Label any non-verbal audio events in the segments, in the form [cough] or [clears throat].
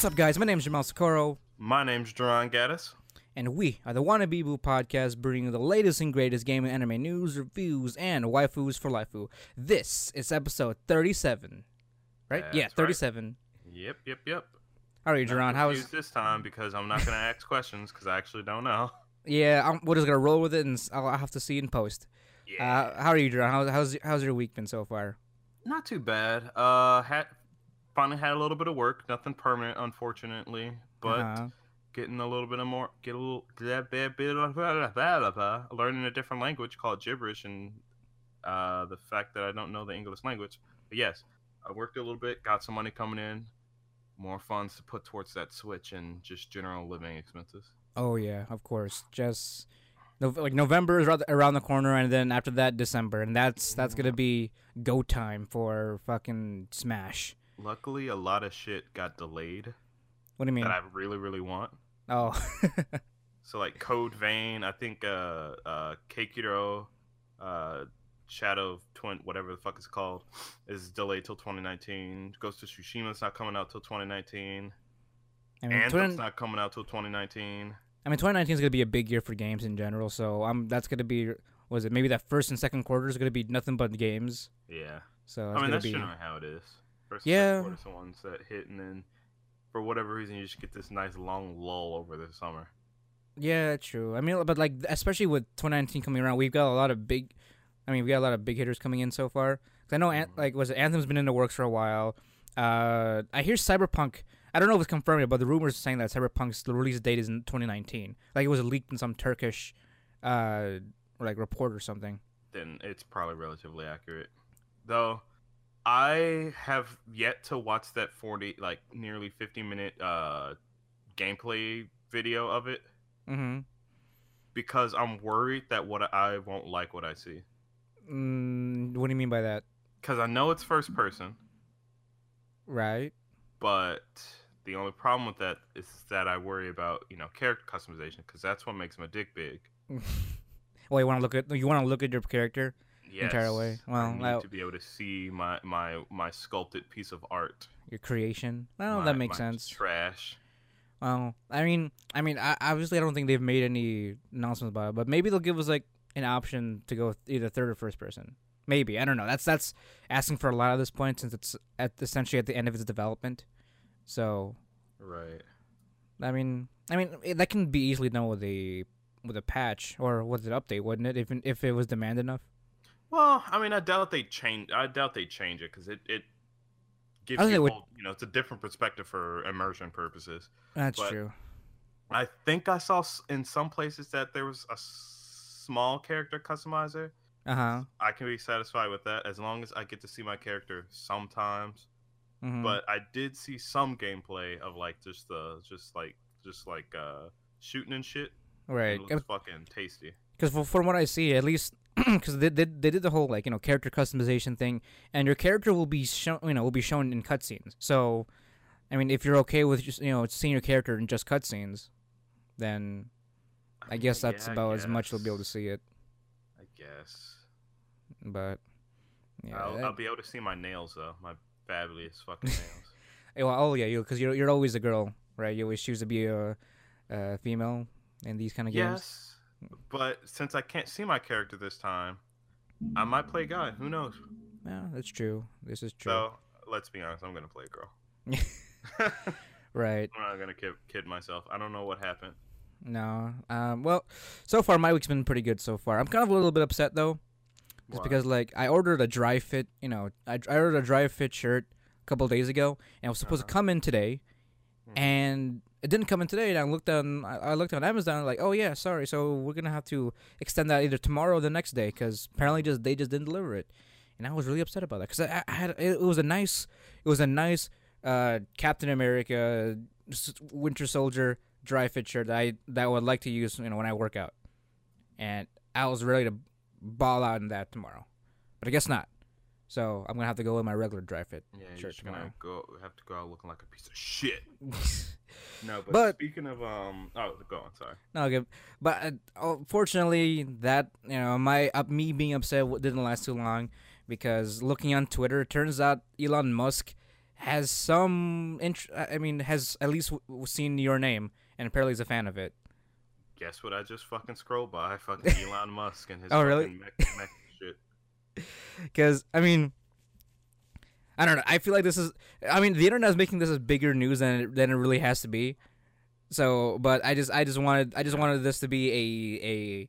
What's up, guys? My name is Jamal Socorro, My name's Duran Gaddis. and we are the Wannabe Boo podcast, bringing you the latest and greatest game and anime news, reviews, and waifus for lifu. This is episode 37. Right? That's yeah, right. 37. Yep, yep, yep. How are you, Duran? How's. this time because I'm not going [laughs] to ask questions because I actually don't know. Yeah, I'm, we're just going to roll with it, and I'll have to see in post. Yeah, Uh, how are you, Duran? How's, how's, how's your week been so far? not too bad. Uh, had finally had a little bit of work. Nothing permanent, unfortunately, but Uh-huh. getting a little bit of more, get a little, that bit, bit of learning a different language called gibberish, and uh, the fact that I don't know the English language. But yes, I worked a little bit, got some money coming in, more funds to put towards that switch and just general living expenses. Oh yeah, of course. Just like November is around the corner, and then after that December, and that's that's gonna be go time for fucking Smash. Luckily, a lot of shit got delayed What do you mean? that I really, really want. oh, [laughs] So like Code Vein, I think uh uh Keikiro, uh Shadow of Twin whatever the fuck it's called, is delayed till 2019. Ghost of Tsushima's not coming out till 2019. I mean, Anthem's 20, not coming out till 2019. I mean, 2019 is gonna be a big year for games in general. So um, that's gonna be was it maybe that first and second quarter is gonna be nothing but games. Yeah. So I mean that's be generally how it is. First Yeah. yeah. Quarter's the ones that hit and then for whatever reason you just get this nice long lull over the summer. yeah, true. I mean, but like especially with 2019 coming around, we've got a lot of big. I mean, we got a lot of big hitters coming in so far. 'Cause I know, An- Mhm. like, was it Anthem's been in the works for a while. Uh, I hear Cyberpunk. I don't know if it's confirmed yet, but the rumors are saying that Cyberpunk's release date is in 2019. Like it was leaked in some Turkish, uh, like report or something. then it's probably relatively accurate. Though I have yet to watch that 40 like nearly 50 minute uh gameplay video of it Mm-hmm. because I'm worried that what I won't like what I see. Mm, what do you mean by that? Cuz I know it's first person, Right. but the only problem with that is that I worry about, you know, character customization cuz that's what makes my dick big. [laughs] well, you want to look at you want to look at your character. Yes. Entire way. Well, I need that- to be able to see my my my sculpted piece of art. your creation. Well, my- that makes sense. Trash. Well, I mean, I mean, I, obviously, I don't think they've made any announcements about it, but maybe they'll give us like an option to go either third or first person. Maybe I don't know. That's that's asking for a lot at this point since it's at essentially at the end of its development. So, Right. I mean, I mean it, that can be easily done with a with a patch or with an update, wouldn't it? If if it was demand enough. Well, I mean, I doubt they change. I doubt they change it because it it gives I think you, a would- you know, it's a different perspective for immersion purposes. That's But- true. I think I saw in some places that there was a small character customizer. Uh huh. I can be satisfied with that as long as I get to see my character sometimes. hmm But I did see some gameplay of like just the just like just like uh shooting and shit. right. It looks fucking tasty. Because from what I see, at least, [clears throat] because they, they they did the whole like you know character customization thing, and your character will be shown you know will be shown in cutscenes. So, I mean, if you're okay with just you know seeing your character in just cutscenes, then I guess that's yeah, about as much you'll be able to see it. I guess. But yeah, I'll, that- I'll be able to see my nails though. My fabulous fucking nails. [laughs] eh, well, oh yeah, you because you're you're always a girl, right? You always choose to be a, a female in these kind of games. But since I can't see my character this time, I might play guy. Who knows? Yeah, that's true. This is true. So let's be honest. I'm gonna play a girl. [laughs] right. I'm not gonna kid, kid myself. I don't know what happened. No. Um. Well, so far my week's been pretty good so far. I'm kind of a little bit upset though, just Why? because like I ordered a dry fit. You know, I, I ordered a dry fit shirt a couple days ago, and it was supposed to Uh-huh. come in today, Mhm. and it didn't come in today. And I looked on I, looked on Amazon like, oh yeah, sorry. So we're gonna have to extend that either tomorrow or the next day because apparently just they just didn't deliver it, and I was really upset about that because I, I had it, it was a nice it was a nice uh, Captain America Winter Soldier dry fit shirt that I that I would like to use you know when I work out, and I was ready to ball out in that tomorrow, but I guess not. So I'm gonna have to go with my regular dry fit. Yeah, you're shirt just gonna go have to go out looking like a piece of shit. [laughs] No, but, But- speaking of um, oh, go on. Sorry. No, okay. But uh, unfortunately, that you know, my uh, me being upset didn't last too long because looking on Twitter, it turns out Elon Musk has some int- I mean, has at least w- seen your name, and apparently is a fan of it. Guess what? I just fucking scrolled by fucking [laughs] Elon Musk and his Oh, really? mech, mech. [laughs] Because I mean, I don't know. I feel like this is. I mean, the internet is making this as bigger news than it, than it really has to be. So, but I just, I just wanted, I just wanted this to be a a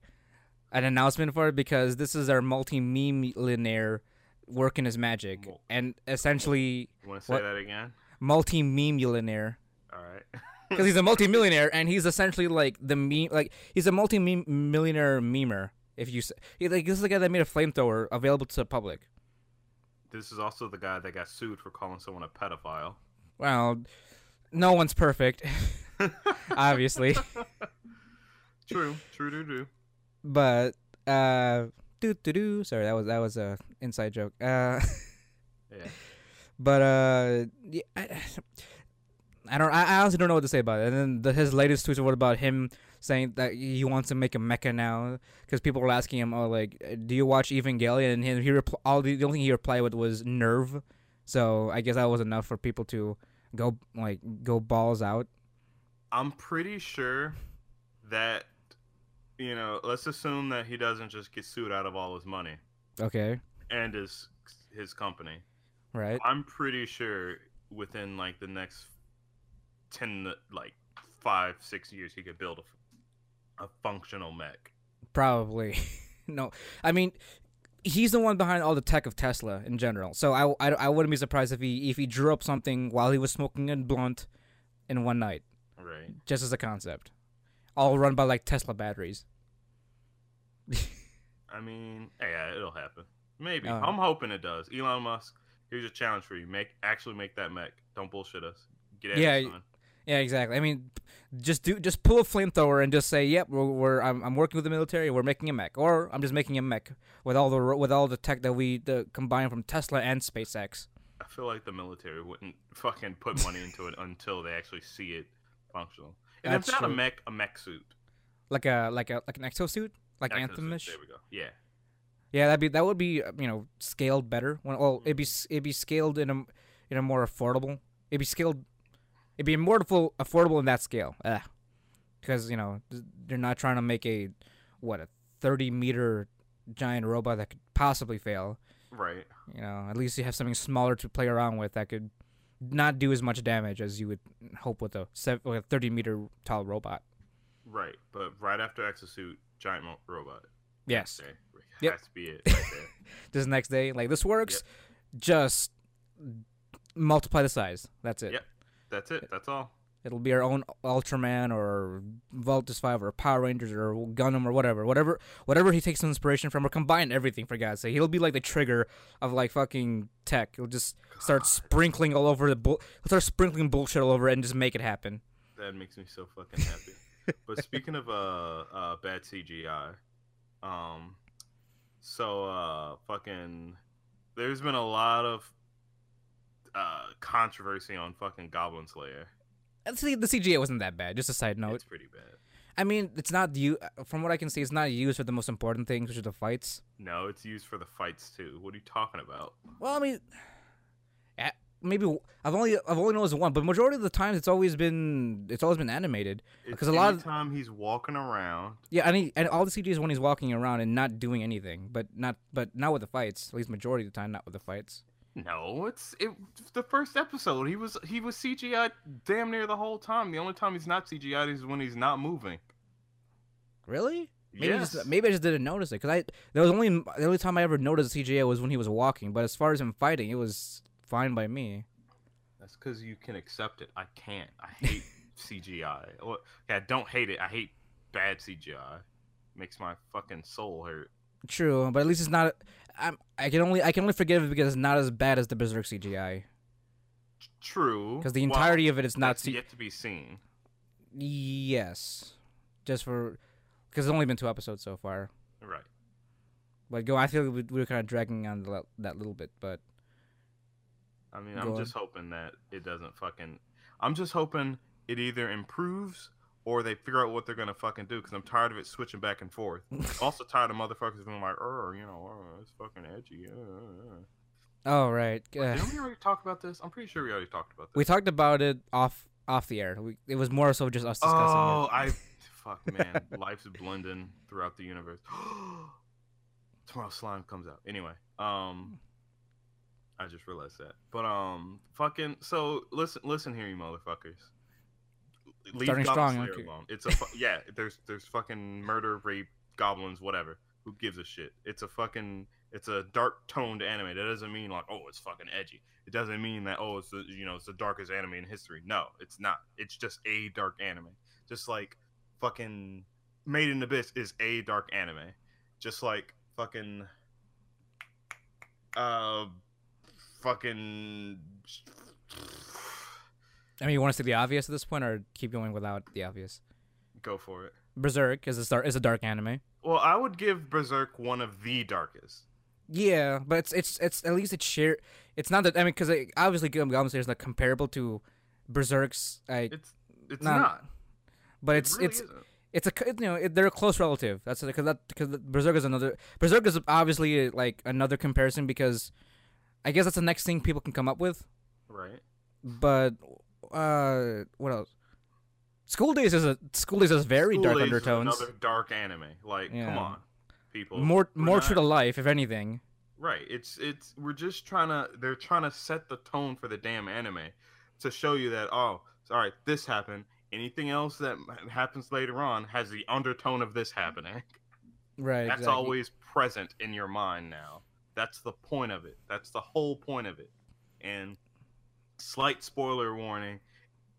an announcement for it because this is our multi-millionaire working his magic, and essentially You want to say What? that again? multi-millionaire. All right. because [laughs] he's a [laughs] multi-millionaire and he's essentially like the meme like he's a multi-millionaire memer if you say like this is the guy that made a flamethrower available to the public this is also the guy that got sued for calling someone a pedophile. well no one's perfect [laughs] obviously [laughs] True. True. True. True. but uh do do do sorry that was that was a inside joke uh [laughs] Yeah. but uh yeah, I, I don't I I honestly don't know what to say about it and then the, his latest tweets were about him saying that he wants to make a mecha now because people were asking him oh like do you watch Evangelion? And he, he repl- all the, the only thing he replied with was nerve. So I guess that was enough for people to go like go balls out. I'm pretty sure that you know. Let's assume that he doesn't just get sued out of all his money. Okay. And his his company. right. I'm pretty sure within like the next ten, like five, six years, he could build a, a functional mech. Probably. [laughs] no. I mean, he's the one behind all the tech of Tesla in general. So I, I, I wouldn't be surprised if he if he drew up something while he was smoking a blunt in one night, Right. just as a concept. All run by like Tesla batteries. [laughs] I mean, yeah, it'll happen. Maybe. Uh. I'm hoping it does. Elon Musk, here's a challenge for you. Make actually make that mech. Don't bullshit us. Get at Yeah, it. Yeah, exactly. I mean, just do just pull a flamethrower and just say, "Yep, we're, we're I'm, I'm working with the military. We're making a mech, or I'm just making a mech with all the with all the tech that we the, combine from Tesla and SpaceX." I feel like the military wouldn't [laughs] fucking put money into it until they actually see it functional. And That's if not true. a mech, a mech suit. Like a like a like an exosuit, like Exosuit, Anthemish. There we go. Yeah. Yeah, that'd be that would be uh, you know scaled better. When, well, it'd be it'd be scaled in a in a more affordable. It'd be scaled. It'd be more affo- affordable in that scale. Because you know they're not trying to make a what a thirty meter giant robot that could possibly fail. Right. You know, at least you have something smaller to play around with that could not do as much damage as you would hope with a, sev- with a thirty meter tall robot. Right. But right after exosuit, giant mo- robot. Yes, There. Yep. Has to be it right there. [laughs] this next day, like this works. Just multiply the size. That's it. Yep. That's it. That's all. It'll be our own Ultraman or Voltes Five or Power Rangers or Gundam or whatever, whatever, whatever he takes inspiration from, or combine everything for God's sake. He'll be like the trigger of like fucking tech. He'll just start God. sprinkling all over the bull. He'll start sprinkling bullshit all over it and just make it happen. That makes me so fucking happy. [laughs] but speaking of uh, uh bad CGI, um, so uh fucking, there's been a lot of uh controversy on fucking Goblin Slayer. See, the CGI wasn't that bad. Just a side note. It's pretty bad. I mean, it's not you. From what I can see, it's not used for the most important things, which are the fights. No, it's used for the fights too. What are you talking about? Well, I mean, maybe I've only I've only noticed one, but majority of the times it's always been it's always been animated. because a lot of- time he's walking around. Yeah, and, he, and all the CG is when he's walking around and not doing anything, but not but not with the fights. At least majority of the time, not with the fights. No, it's it. The first episode, he was he was CGI damn near the whole time. The only time he's not CGI is when he's not moving. Really? Maybe yes. just, maybe I just didn't notice it because I there was only the only time I ever noticed CGI was when he was walking. But as far as him fighting, it was fine by me. That's because you can accept it. I can't. I hate [laughs] CGI. Okay, I don't hate it. I hate bad CGI. Makes my fucking soul hurt. True, but at least it's not. I'm, I can only I can only forgive it because it's not as bad as the Berserk CGI. True. Because the Well, entirety of it is not. C- yet to be seen. yes, just for because it's only been two episodes so far. Right. But go, I feel like we, we were kind of dragging on the, that little bit, but I mean, Go I'm on. just hoping that it doesn't fucking. I'm just hoping it either improves or they figure out what they're gonna fucking do. Because I'm tired of it switching back and forth. also tired of motherfuckers being like, "Oh, you know, oh, it's fucking edgy." Uh, uh, uh." Oh right. Uh, Didn't we already talk about this? I'm pretty sure we already talked about this. we talked about it off off the air. We, it was more so just us discussing oh, it. I fuck man, [laughs] life's blending throughout the universe. [gasps] Tomorrow slime comes out. Anyway, um, I just realized that. But um, fucking. So listen, listen here, you motherfuckers. Leave Starting Goblin strong, Slayer alone. It's a fu- [laughs] yeah. There's there's fucking murder, rape, goblins, whatever. Who gives a shit? It's a fucking. It's a dark toned anime. That doesn't mean like oh it's fucking edgy. It doesn't mean that oh it's the you know it's the darkest anime in history. No, it's not. It's just a dark anime. Just like fucking Made in Abyss is a dark anime. Just like fucking uh fucking I mean, you want to see the obvious at this point, or keep going without the obvious? go for it. Berserk is a star is a dark anime. Well, I would give Berserk one of the darkest. Yeah, but it's it's it's at least it's share. It's not that I mean, because obviously Goblin Slayer is not comparable to Berserk's. Like, It's it's Not- not. but It it's really it's isn't. it's a you know it, they're a close relative. That's because that because Berserk is another Berserk is obviously like another comparison because I guess that's the next thing people can come up with. right. But uh, what else? School Days is a School Days has very School dark Days undertones. Another dark anime. Like, Yeah. come on, people. More We're more not- true to life, if anything. Right. It's it's we're just trying to they're trying to set the tone for the damn anime to show you that oh, all right, this happened. Anything else that happens later on has the undertone of this happening. Right. That's exactly. always present in your mind now. That's the point of it. That's the whole point of it. And slight spoiler warning,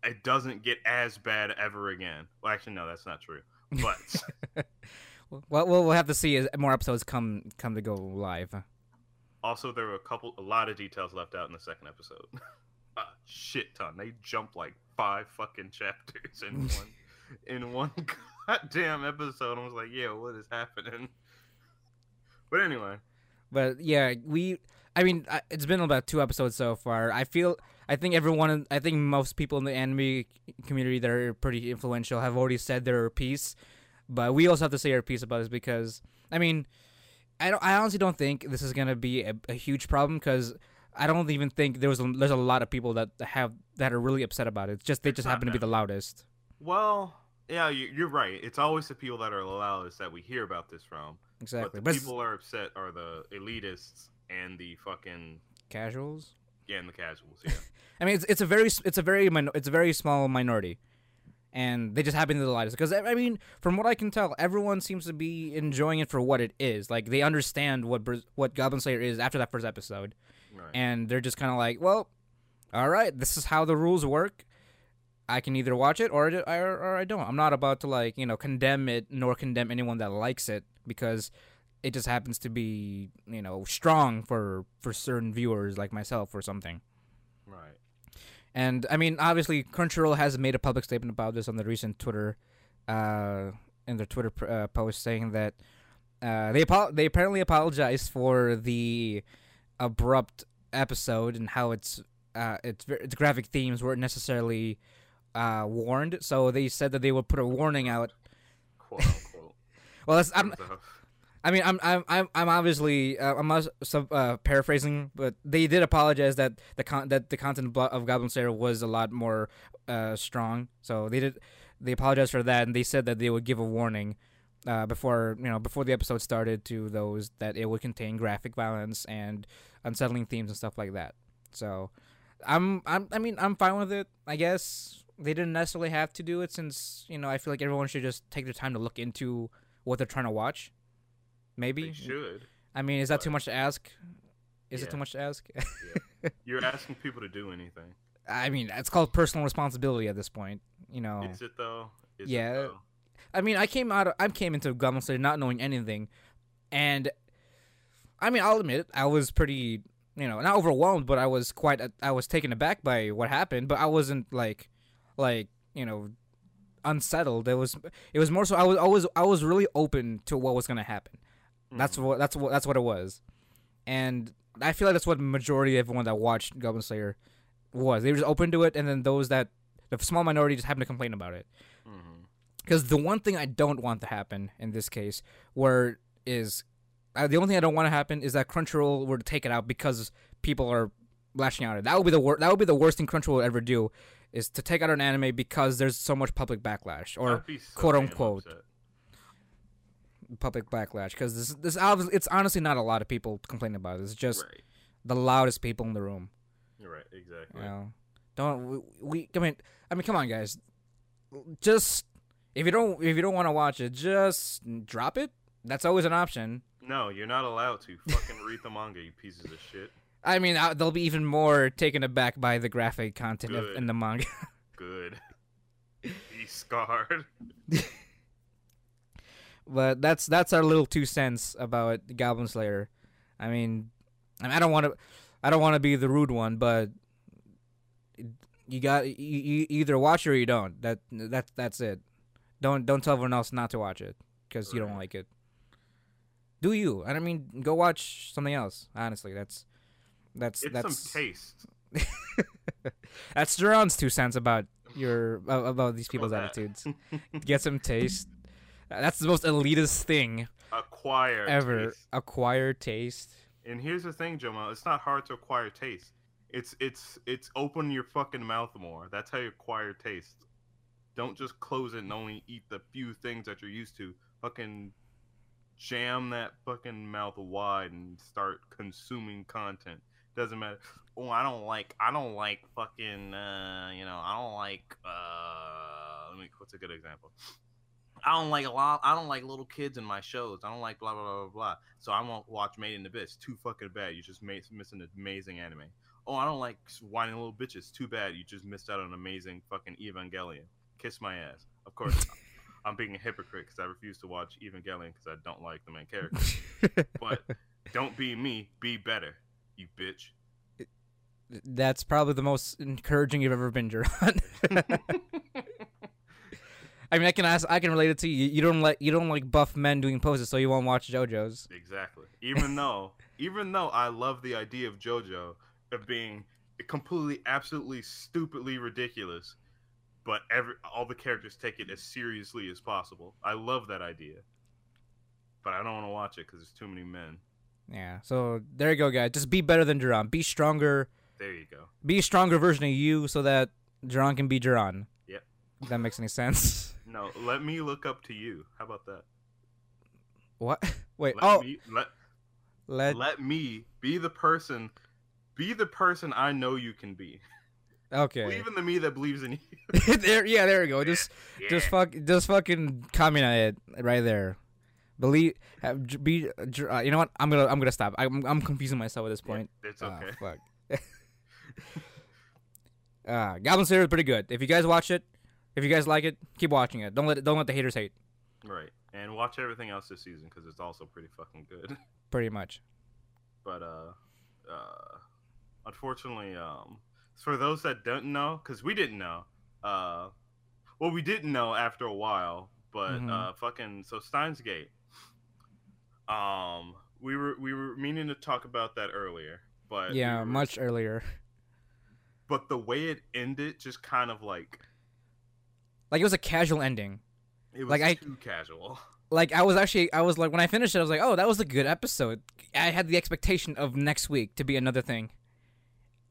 it doesn't get as bad ever again. Well, actually no, that's not true. But [laughs] Well, we'll we'll have to see as more episodes come come to go live. Also, there were a couple, a lot of details left out in the second episode. [laughs] a shit ton. They jumped like five fucking chapters in [laughs] one, in one goddamn episode. I was like, yeah, what is happening? But anyway, But yeah, we. I mean, it's been about two episodes so far. I feel. I think everyone. I think most people in the anime community that are pretty influential have already said their piece. But we also have to say our piece about this because I mean, I don't. I honestly don't think this is gonna be a, a huge problem because I don't even think there was. A, there's a lot of people that have that are really upset about it. It's just they It's just happen to be the loudest. well, yeah, you, you're right. It's always the people that are the loudest that we hear about this from. Exactly. But But, the it's people are upset are the elitists and the fucking casuals. yeah, and the casuals. Yeah. [laughs] I mean, it's it's a very it's a very it's a very small minority, and they just happen to the lightest. Because I mean, from what I can tell, everyone seems to be enjoying it for what it is. Like they understand what what Goblin Slayer is after that first episode, right. and they're just kind of like, well, all right, this is how the rules work. I can either watch it or, I- or or I don't. I'm not about to like you know condemn it nor condemn anyone that likes it because it just happens to be you know strong for for certain viewers like myself or something. right. And I mean, obviously, Crunchyroll has made a public statement about this on the recent Twitter, uh, in their Twitter pr- uh, post, saying that uh, they apo- they apparently apologized for the abrupt episode and how its uh, its its graphic themes weren't necessarily uh, warned. So they said that they would put a warning out. Quote unquote. [laughs] Well, that's, I'm, I mean, I'm I'm I'm, I'm obviously uh, I'm uh, paraphrasing, but they did apologize that the con- that the content of Goblin Slayer was a lot more uh, strong. So they did they apologized for that, and they said that they would give a warning uh, before you know before the episode started to those that it would contain graphic violence and unsettling themes and stuff like that. So I'm I'm I mean I'm fine with it. I guess they didn't necessarily have to do it since you know I feel like everyone should just take their time to look into what they're trying to watch. Maybe they should. I mean, is that too much to ask? Is it too much to ask? [laughs] You're asking people to do anything. I mean, it's called personal responsibility at this point. You know. Is it though? Is Yeah. It, though? I mean, I came out. Of, I came into Goblin Slayer not knowing anything, and I mean, I'll admit, I was pretty, you know, not overwhelmed, but I was quite. I was taken aback by what happened, but I wasn't like, like you know, unsettled. It was. It was more so. I was. I was. I was really open to what was gonna happen. That's Mhm. what. That's what. That's what it was, and I feel like that's what the majority of everyone that watched Goblin Slayer was. They were just open to it, and then those that the small minority just happened to complain about it. Because the one thing I don't want to happen in this case, where is uh, the only thing I don't want to happen is that Crunchyroll were to take it out because people are lashing out at. That would be the wor- that would be the worst thing Crunchyroll would ever do, is to take out an anime because there's so much public backlash or so quote unquote upset. Public backlash because this this obviously it's honestly not a lot of people complaining about it. It's just Right. the loudest people in the room. Right. Exactly. You know, don't we, we? I mean, I mean, come on, guys. Just if you don't if you don't want to watch it, just drop it. That's always an option. No, you're not allowed to fucking read the manga, you pieces of shit. I mean, uh, they'll be even more taken aback by the graphic content of, in the manga. Good. Be scarred. [laughs] but that's that's our little two cents about Goblin Slayer. I mean, I, don't want to, I don't want to be the rude one, but you got you, you either watch it or you don't. That that that's it. Don't don't tell everyone else not to watch it because you don't like it. Do you? And I mean, go watch something else. Honestly, that's that's It's that's some taste. [laughs] that's Duran's two cents about your about these people's attitudes. [laughs] Get some taste. That's the most elitist thing Acquire ever. taste. Acquire taste. And here's the thing, Jomo. It's not hard to acquire taste. It's it's it's open your fucking mouth more. That's how you acquire taste. Don't just close it and only eat the few things that you're used to. Fucking jam that fucking mouth wide and start consuming content. Doesn't matter. Oh, I don't like. I don't like fucking. Uh, you know, I don't like. Uh, let me. What's a good example? I don't like a lot. I don't like little kids in my shows. I don't like blah blah blah blah blah. So I won't watch Made in the Abyss. Too fucking bad. You just made missing an amazing anime. Oh, I don't like whining little bitches. Too bad. You just missed out on an amazing fucking Evangelion. Kiss my ass. Of course, [laughs] I'm being a hypocrite because I refuse to watch Evangelion because I don't like the main character. [laughs] but don't be me. Be better, you bitch. That's probably the most encouraging you've ever been, Duran. [laughs] I mean, I can ask, I can relate it to you. You don't like you don't like buff men doing poses, so you won't watch JoJo's. Exactly. Even [laughs] though, even though I love the idea of JoJo of being completely, absolutely, stupidly ridiculous, but every all the characters take it as seriously as possible. I love that idea, but I don't want to watch it because there's too many men. Yeah. So there you go, guys. Just be better than Duran. Be stronger. There you go. Be a stronger version of you, so that Duran can be Duran. Yep. If that makes any sense. [laughs] No, let me look up to you. How about that? What? [laughs] Wait. Let oh, me, let let. let me be the person, be the person I know you can be. Okay. Believe in the me that believes in you. [laughs] there. Yeah. There we go. Just. Yeah. Just fuck. Just fucking comment on it right there. Believe. Have, be. Uh, you know what? I'm gonna. I'm gonna stop. I'm. I'm confusing myself at this point. It's Ah, okay. fuck. uh, [laughs] Goblin Slayer is pretty good. If you guys watch it, if you guys like it, keep watching it. Don't let it, don't let the haters hate. Right. And watch everything else this season because it's also pretty fucking good. [laughs] Pretty much. but uh, uh, unfortunately, um, for those that don't know, because we didn't know, uh, well, we didn't know after a while, but Mhm. uh, fucking so Steins Gate. Um, we were we were meaning to talk about that earlier, but we yeah, were- much earlier. But the way it ended, just kind of like Like it was a casual ending. it was Like, I- too casual. Like I was actually, I was like, when I finished it, I was like, oh, that was a good episode. I had the expectation of next week to be another thing,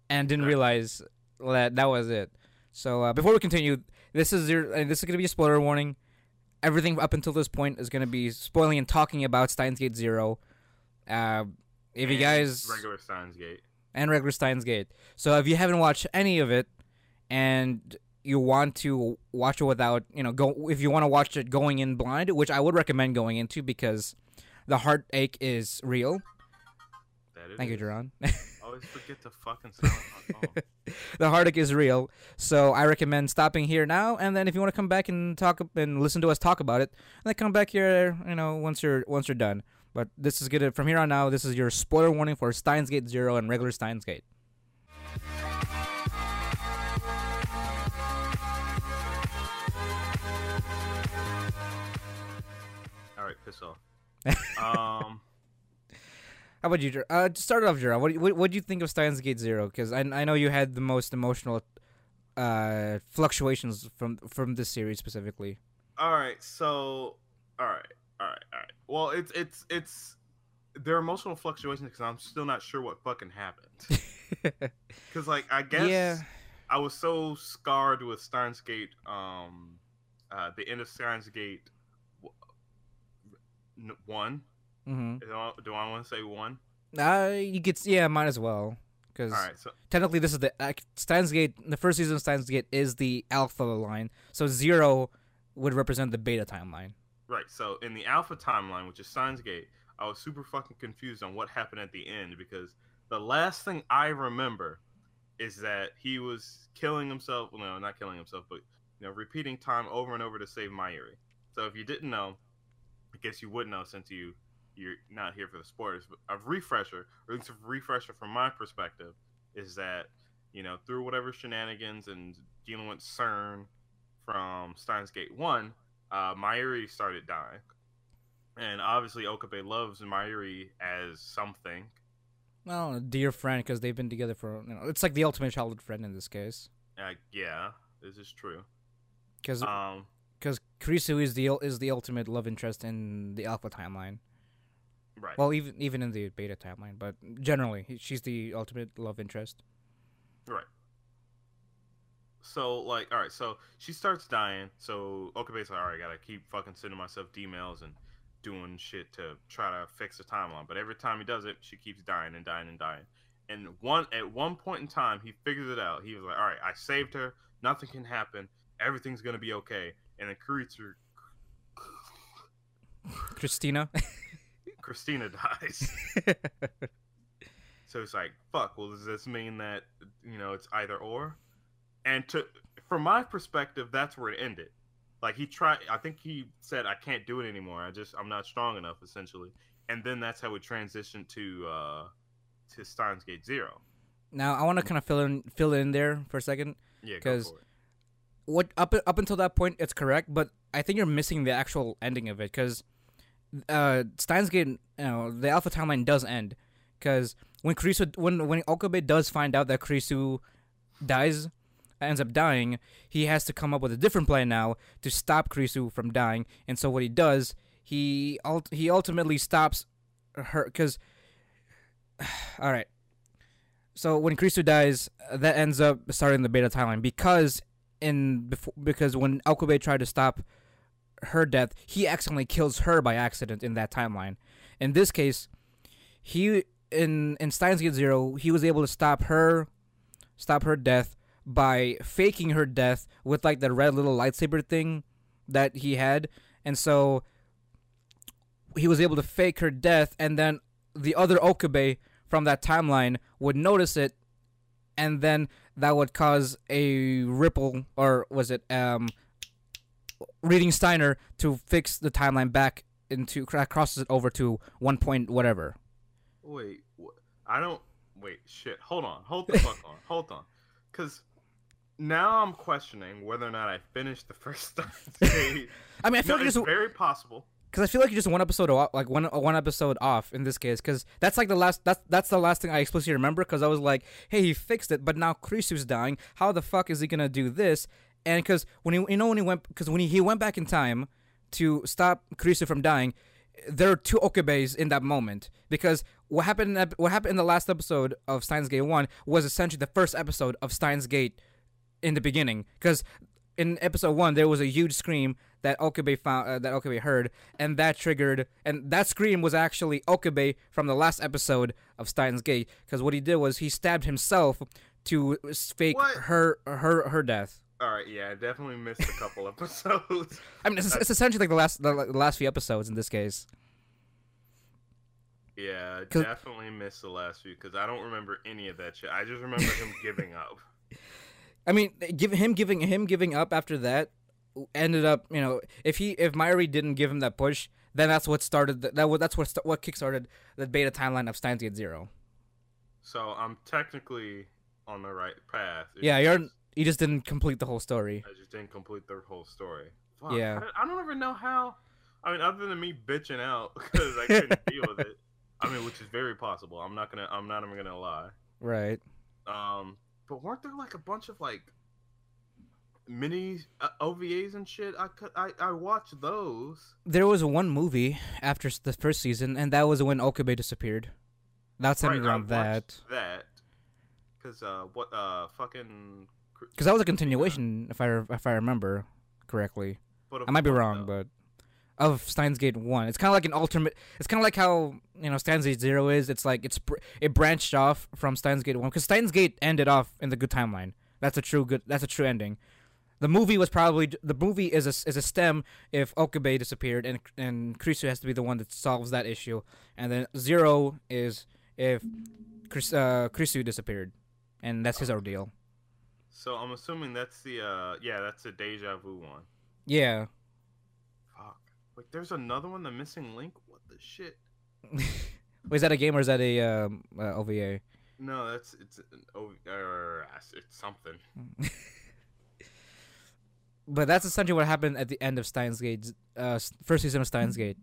and didn't realize that that was it. So uh, before we continue, this is your, uh, this is gonna be a spoiler warning. Everything up until this point is gonna be spoiling and talking about Steins Gate Zero. Uh, if you guys regular Steins Gate. and regular Steins Gate. So if you haven't watched any of it and you want to watch it without, you know, go if you want to watch it going in blind, which I would recommend going into because the heartache is real. That it Thank you, is. Duran. [laughs] Always forget to fucking [laughs] the heartache is real. So I recommend stopping here now, and then if you want to come back and talk and listen to us talk about it, then come back here. You know, once you're once you're done. But this is good. From here on now, this is your spoiler warning for Steins Gate Zero and regular Steins Gate. Piss off. [laughs] um, How about you, Jer- uh, to start off, Gerard? What do you, what, what do you think of Steins Gate Zero? Because I, I know you had the most emotional uh, fluctuations from from this series specifically. all right, so all right, all right, all right. Well, it's it's it's there are emotional fluctuations because I'm still not sure what fucking happened. [laughs] Because like I guess Yeah. I was so scarred with Steins Gate, um, uh, the end of Steins Gate one. Mm-hmm. Do I, do I want to say one? Uh, you could. Yeah, might as well. Because right, so technically, this is the uh, Steins Gate. The first season of Steins Gate is the alpha line, so zero would represent the beta timeline. right, so in the Alpha timeline, which is Steins Gate, I was super fucking confused on what happened at the end because the last thing I remember is that he was killing himself. Well, no, not killing himself, but you know, repeating time over and over to save Mayuri. So if you didn't know, I guess you would know since you you're not here for the spoilers. But a refresher, or at least a refresher from my perspective, is that you know through whatever shenanigans and dealing with CERN from Steins Gate One, uh, Mayuri started dying, and obviously Okabe loves Mayuri as something. Well, a dear friend, because they've been together for. You know, it's like the ultimate childhood friend in this case. Uh, yeah, this is true. Because Um, Kurisu is the is the ultimate love interest in the alpha timeline. right. Well, even even in the beta timeline, but generally, she's the ultimate love interest. Right. So like, all right, so she starts dying. So Okabe's like, all right, I gotta keep fucking sending myself emails and doing shit to try to fix the timeline. But every time he does it, she keeps dying and dying and dying. And one at one point in time, he figures it out. He was like, all right, I saved her. Nothing can happen. Everything's gonna be okay. And then Kuritsu, Christina. [laughs] Christina dies. [laughs] So it's like, fuck. Well, does this mean that you know it's either or? And to from my perspective, that's where it ended. Like he tried. I think he said, "I can't do it anymore. I just I'm not strong enough." Essentially, and then that's how we transitioned to uh to Steins Gate Zero. now I want to kind of fill in fill in there for a second. Yeah, go 'Cause- for it. What up up until that point it's correct, but I think you're missing the actual ending of it because uh, Steins Gate, you know, the Alpha timeline does end because when Kurisu when when Okabe does find out that Kurisu dies ends up dying, he has to come up with a different plan now to stop Kurisu from dying, and so what he does, he ult- he ultimately stops her because [sighs] all right. So when Kurisu dies, that ends up starting the beta timeline because in before because when Okabe tried to stop her death, he accidentally kills her by accident in that timeline. In this case, he in in Steins Gate Zero, he was able to stop her stop her death by faking her death with like the red little lightsaber thing that he had. And so he was able to fake her death and then the other Okabe from that timeline would notice it and then that would cause a ripple or was it um reading Steiner to fix the timeline back into crosses it over to one point whatever. Wait, I don't. Wait, shit. Hold on. Hold the fuck on. Hold on. Because now I'm questioning whether or not I finished the first [laughs] [laughs] Gate. I mean, I feel no, like it's just very possible. Because I feel like you're just one episode off, like one uh, one episode off in this case, because that's like the last that's that's the last thing I explicitly remember. Because I was like, hey, he fixed it, but now Kurisu's dying. How the fuck is he gonna do this? And because when he you know when he went because when he, he went back in time to stop Kurisu from dying, there are two Okabes in that moment because what happened in what happened in the last episode of Steins Gate one was essentially the first episode of Steins Gate in the beginning because in episode one there was a huge scream that Okabe found uh, that Okabe heard and that triggered and that scream was actually Okabe from the last episode of Steins Gate because what he did was he stabbed himself to fake What? her her her death. All right, yeah, I definitely missed a couple [laughs] episodes. I mean, it's, it's essentially like the last the, the last few episodes in this case. Yeah, definitely missed the last few because I don't remember any of that shit. I just remember him giving up. [laughs] I mean, give him giving him giving up after that ended up, you know, if he if Mayuri didn't give him that push, then that's what started the, that that's what what kickstarted the beta timeline of Steins Gate Zero. So I'm technically on the right path. It's Yeah, you're just- you just didn't complete the whole story. I just didn't complete the whole story. Fuck, Yeah. I don't, I don't even know how. I mean, other than me bitching out [laughs] because I couldn't [laughs] deal with it. I mean, which is very possible. I'm not gonna. I'm not even gonna lie. Right. Um, but weren't there like a bunch of like mini uh, OVAs and shit. I could I I watched those. There was one movie after the first season, and that was when Okabe disappeared. That's Right, around that. That. Cause uh what uh fucking. Because that was a continuation, if I if I remember correctly. But I might be wrong, though? but of Steins Gate One, it's kind of like an alternate. It's kind of like how you know Steins Gate Zero is. It's like it's it branched off from Steins Gate One because Steins Gate ended off in the good timeline. That's a true good. That's a true ending. The movie was probably the movie is a is a stem if Okabe disappeared and and Krisu has to be the one that solves that issue, and then Zero is if Chris, uh, Krisu disappeared, and that's his ordeal. So I'm assuming that's the uh yeah that's the deja vu one. Yeah. Fuck. Wait, there's another one, the missing link. What the shit? [laughs] Wait, is that a game or is that a um, uh, OVA? No, that's it's an O or it's something. [laughs] But that's essentially what happened at the end of Steins Gate, uh, first season of Steins Gate.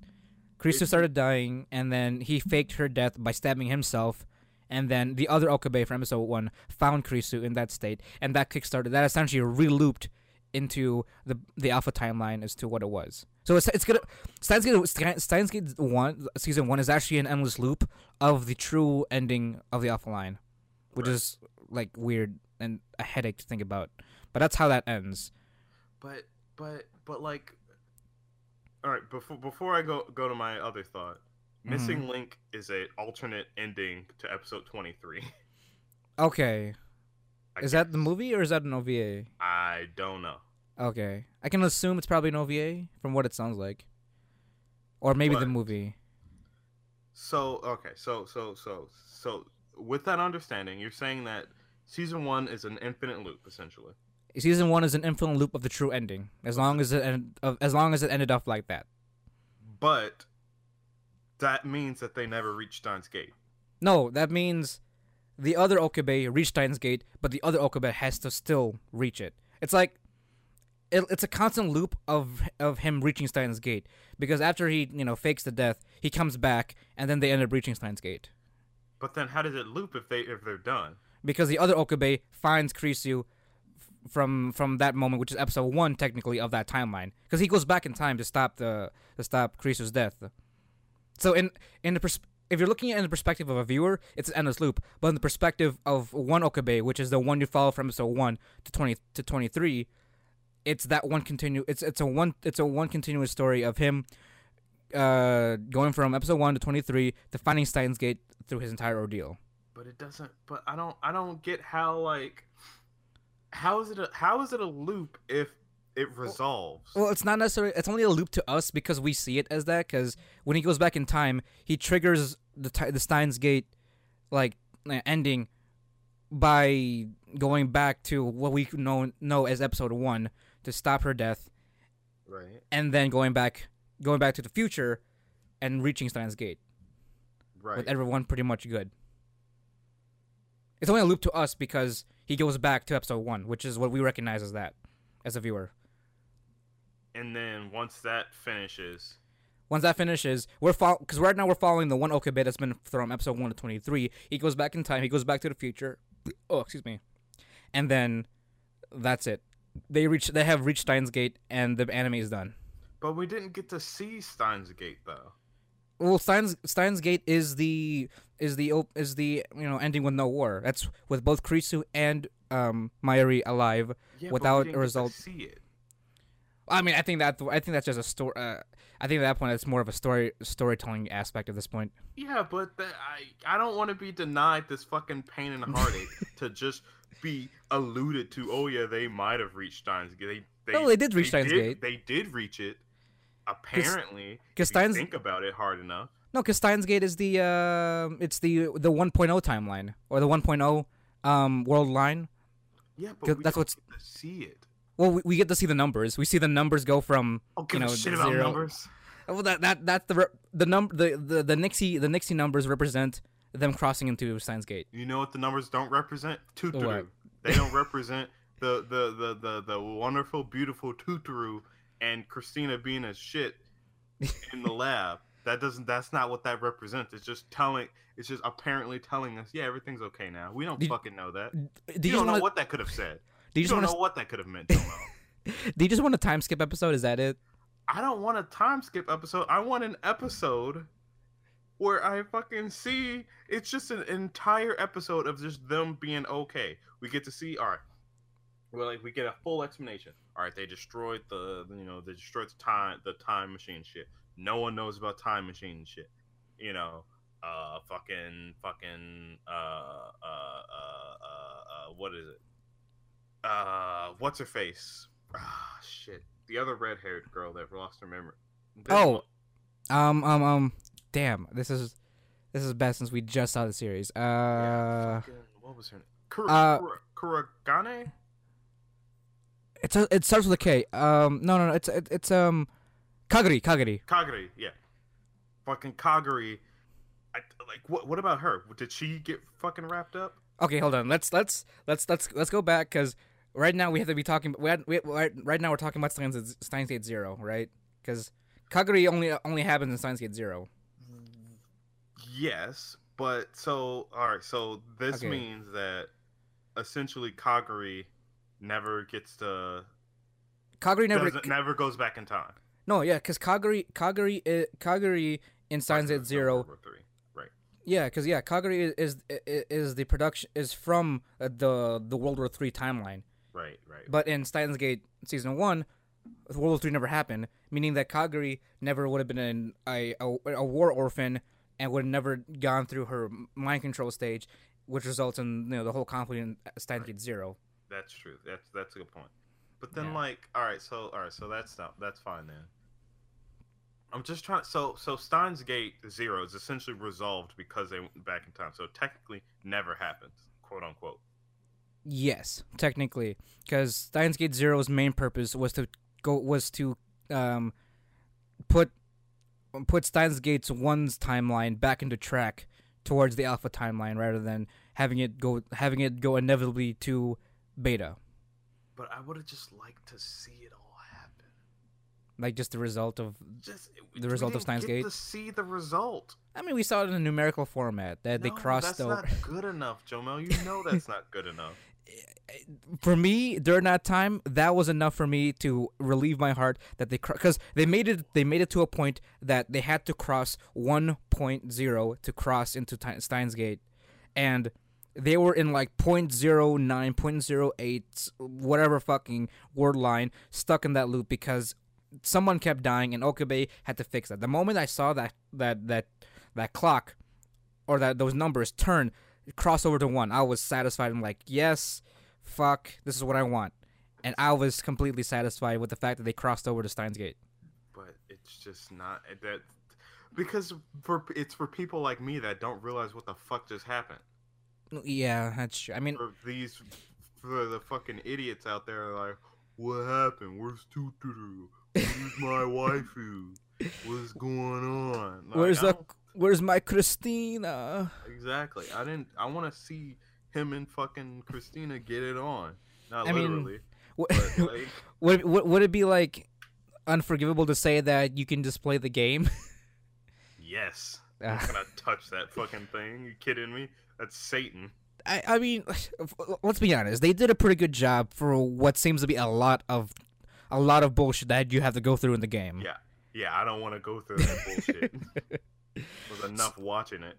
Krisu started dying, and then he faked her death by stabbing himself. And then the other Okabe from episode one found Krisu in that state, and that kickstarted. That essentially re-looped into the the alpha timeline as to what it was. So it's it's gonna Steins Gate Steins Gate one season one is actually an endless loop of the true ending of the alpha line, which Right. is like weird and a headache to think about. But that's how that ends. But but but like, all right. Before before I go go to my other thought, Mm-hmm. missing link is a alternate ending to episode 23. [laughs] Okay. I Is that the movie or is that an OVA? I don't know. Okay. I can assume it's probably an OVA from what it sounds like. Or maybe the movie. So okay, so so so so with that understanding, you're saying that season one is an infinite loop essentially. Season 1 is an infinite loop of the true ending. As long as it end, as long as it ended off like that. But that means that they never reached Steins Gate. No, that means the other Okabe reached Steins Gate, but the other Okabe has to still reach it. It's like it, it's a constant loop of of him reaching Steins Gate because after he, you know, fakes the death, he comes back and then they end up reaching Steins Gate. But then how does it loop if they if they're done? because the other Okabe finds Krisu from from that moment, which is episode one technically of that timeline, because he goes back in time to stop the to stop Krisu's death. So in in the pers- if you're looking at it in the perspective of a viewer, it's an endless loop. But in the perspective of one Okabe, which is the one you follow from episode one to twenty to twenty three, it's that one continue. It's it's a one it's a one continuous story of him. Uh, going from episode one to twenty three to finding Steins Gate through his entire ordeal. But it doesn't. But I don't. I don't get how like. How is it a how is it a loop if it resolves? Well, it's not necessarily. It's only a loop to us because we see it as that. Because when he goes back in time, he triggers the the Steins Gate, like uh, ending, by going back to what we know know as Episode One to stop her death, right. and then going back going back to the future, and reaching Steins Gate Right. with everyone pretty much good. It's only a loop to us because he goes back to Episode One, which is what we recognize as that as a viewer. and then once that finishes, Once that finishes, we're following because right now we're following the one Okabe that's been from episode one to twenty three. He goes back in time. He goes back to the future. [clears throat] Oh, excuse me, and then that's it. They reach. They have reached Steins Gate, and the anime is done. but we didn't get to see Steins Gate though. Well, Steins Steins Gate is the is the op- is the you know ending with no war. That's with both Krisu and um Mayuri alive. Yeah, Without a didn't get to result- see it. I mean, I think that I think that's just a story. Uh, I think at that point it's more of a story storytelling aspect at this point. Yeah, but the, I I don't want to be denied this fucking pain and heartache [laughs] to just be alluded to. Oh yeah, they might have reached Steins Gate. They, they No, they did reach Steins did- Gate. They did reach it. Apparently, because Steins- think about it hard enough. No, because Steins Gate is the uh, it's the the 1.0 timeline or the 1.0 um world line. Yeah, but we that's what's- get to see it. Well, we, we get to see the numbers. We see the numbers go from Oh, you know shit about zero. numbers. Well, that that that's the re- the number the, the the Nixie the Nixie numbers represent them crossing into Steins Gate. You know what the numbers don't represent? Tuturu. They don't represent [laughs] the, the, the, the, the wonderful, beautiful Tuturu and Christina being a shit in the lab. That doesn't. That's not what that represents. It's just telling. It's just apparently telling us, yeah, everything's okay now. We don't fucking know that. Do You you, don't just know what that could have said. do you You just don't want know what that could have meant, [laughs] Do you just want a time skip episode? Is that it? I don't want a time skip episode. I want an episode where I fucking see it's just an entire episode of just them being okay. We get to see all right. Well, like we get a full explanation. All right, they destroyed the you know they destroyed the time the time machine shit. No one knows about time machine shit. You know, uh, fucking fucking uh uh uh uh, uh what is it? Uh, what's her face? Ah, shit. The other red-haired girl that lost her memory. This Oh. Um, um, um. Damn, this is this is bad since we just saw the series. Uh, yeah, fucking- what was her name? Kur- uh, Kuragane? it's a, it starts with a K. Um, no, no, no. It's it, it's um, Kagari, Kagari. Kagari, yeah. Fucking Kagari. I, like, what? What about her? Did she get fucking wrapped up? Okay, hold on. Let's let's let's let's let's go back because right now we have to be talking. We, had, we right, right now we're talking about Steins, Steins Gate Zero, right? Because Kagari only only happens in Steins Gate Zero. Yes, but so all right. So this Okay. means that essentially Kagari never gets to Kagari never. never goes back in time. No, yeah, because Kagari Kagari Kagari in Steins Gate Zero. Three. Right. Yeah, because yeah, Kagari is, is is the production is from uh, the the World War Three timeline. Right. Right. But in Steins Gate season one, World War Three never happened, meaning that Kagari never would have been an, a, a a war orphan and would have never gone through her mind control stage, which results in you know the whole conflict in Steins Gate Zero. That's true. That's that's a good point. But then Yeah. like, all right, so all right, so that's not that's fine then. I'm just trying. So so Steins Gate Zero is essentially resolved because they went back in time. So technically never happens, quote unquote. Yes, technically, because Steins Gate Zero's main purpose was to go was to um put put Steins Gate's one's timeline back into track towards the alpha timeline rather than having it go having it go inevitably to beta. But I would have just liked to see it. Like just the result of Just The result of Steins Gate? To see the result. I mean we saw it in a numerical format that they crossed That's over not [laughs] good enough, Jomel. You know that's not good enough. [laughs] for me during that time that was enough for me to relieve my heart that they because they made it they made it to a point that they had to cross 1.0 to cross into Ti- Steins Gate and they were in like 0.09 0.08 whatever fucking word line stuck in that loop because someone kept dying and Okabe had to fix that the moment I saw that that that that clock or that those numbers turn cross over to one I was satisfied I'm like yes fuck, this is what I want. And I was completely satisfied with the fact that they crossed over to Steins Gate. but it's just not that because for it's for people like me that don't realize what the fuck just happened. Yeah, that's true. I mean, For these, for the fucking idiots out there, like, what happened? Where's Tutu? Where's my waifu? What's going on? Like, where's the where's my Christina? exactly? I didn't. I want to see him and fucking Christina get it on. Not I mean, literally, What, [laughs] like, would, would would it be like unforgivable to say that you can just play the game? [laughs] yes. I'm not gonna touch that fucking thing. You kidding me? That's Satan. I I mean, [sighs] let's be honest. They did a pretty good job for what seems to be a lot of a lot of bullshit that you have to go through in the game. Yeah. Yeah, I don't want to go through that bullshit. [laughs] was enough watching it.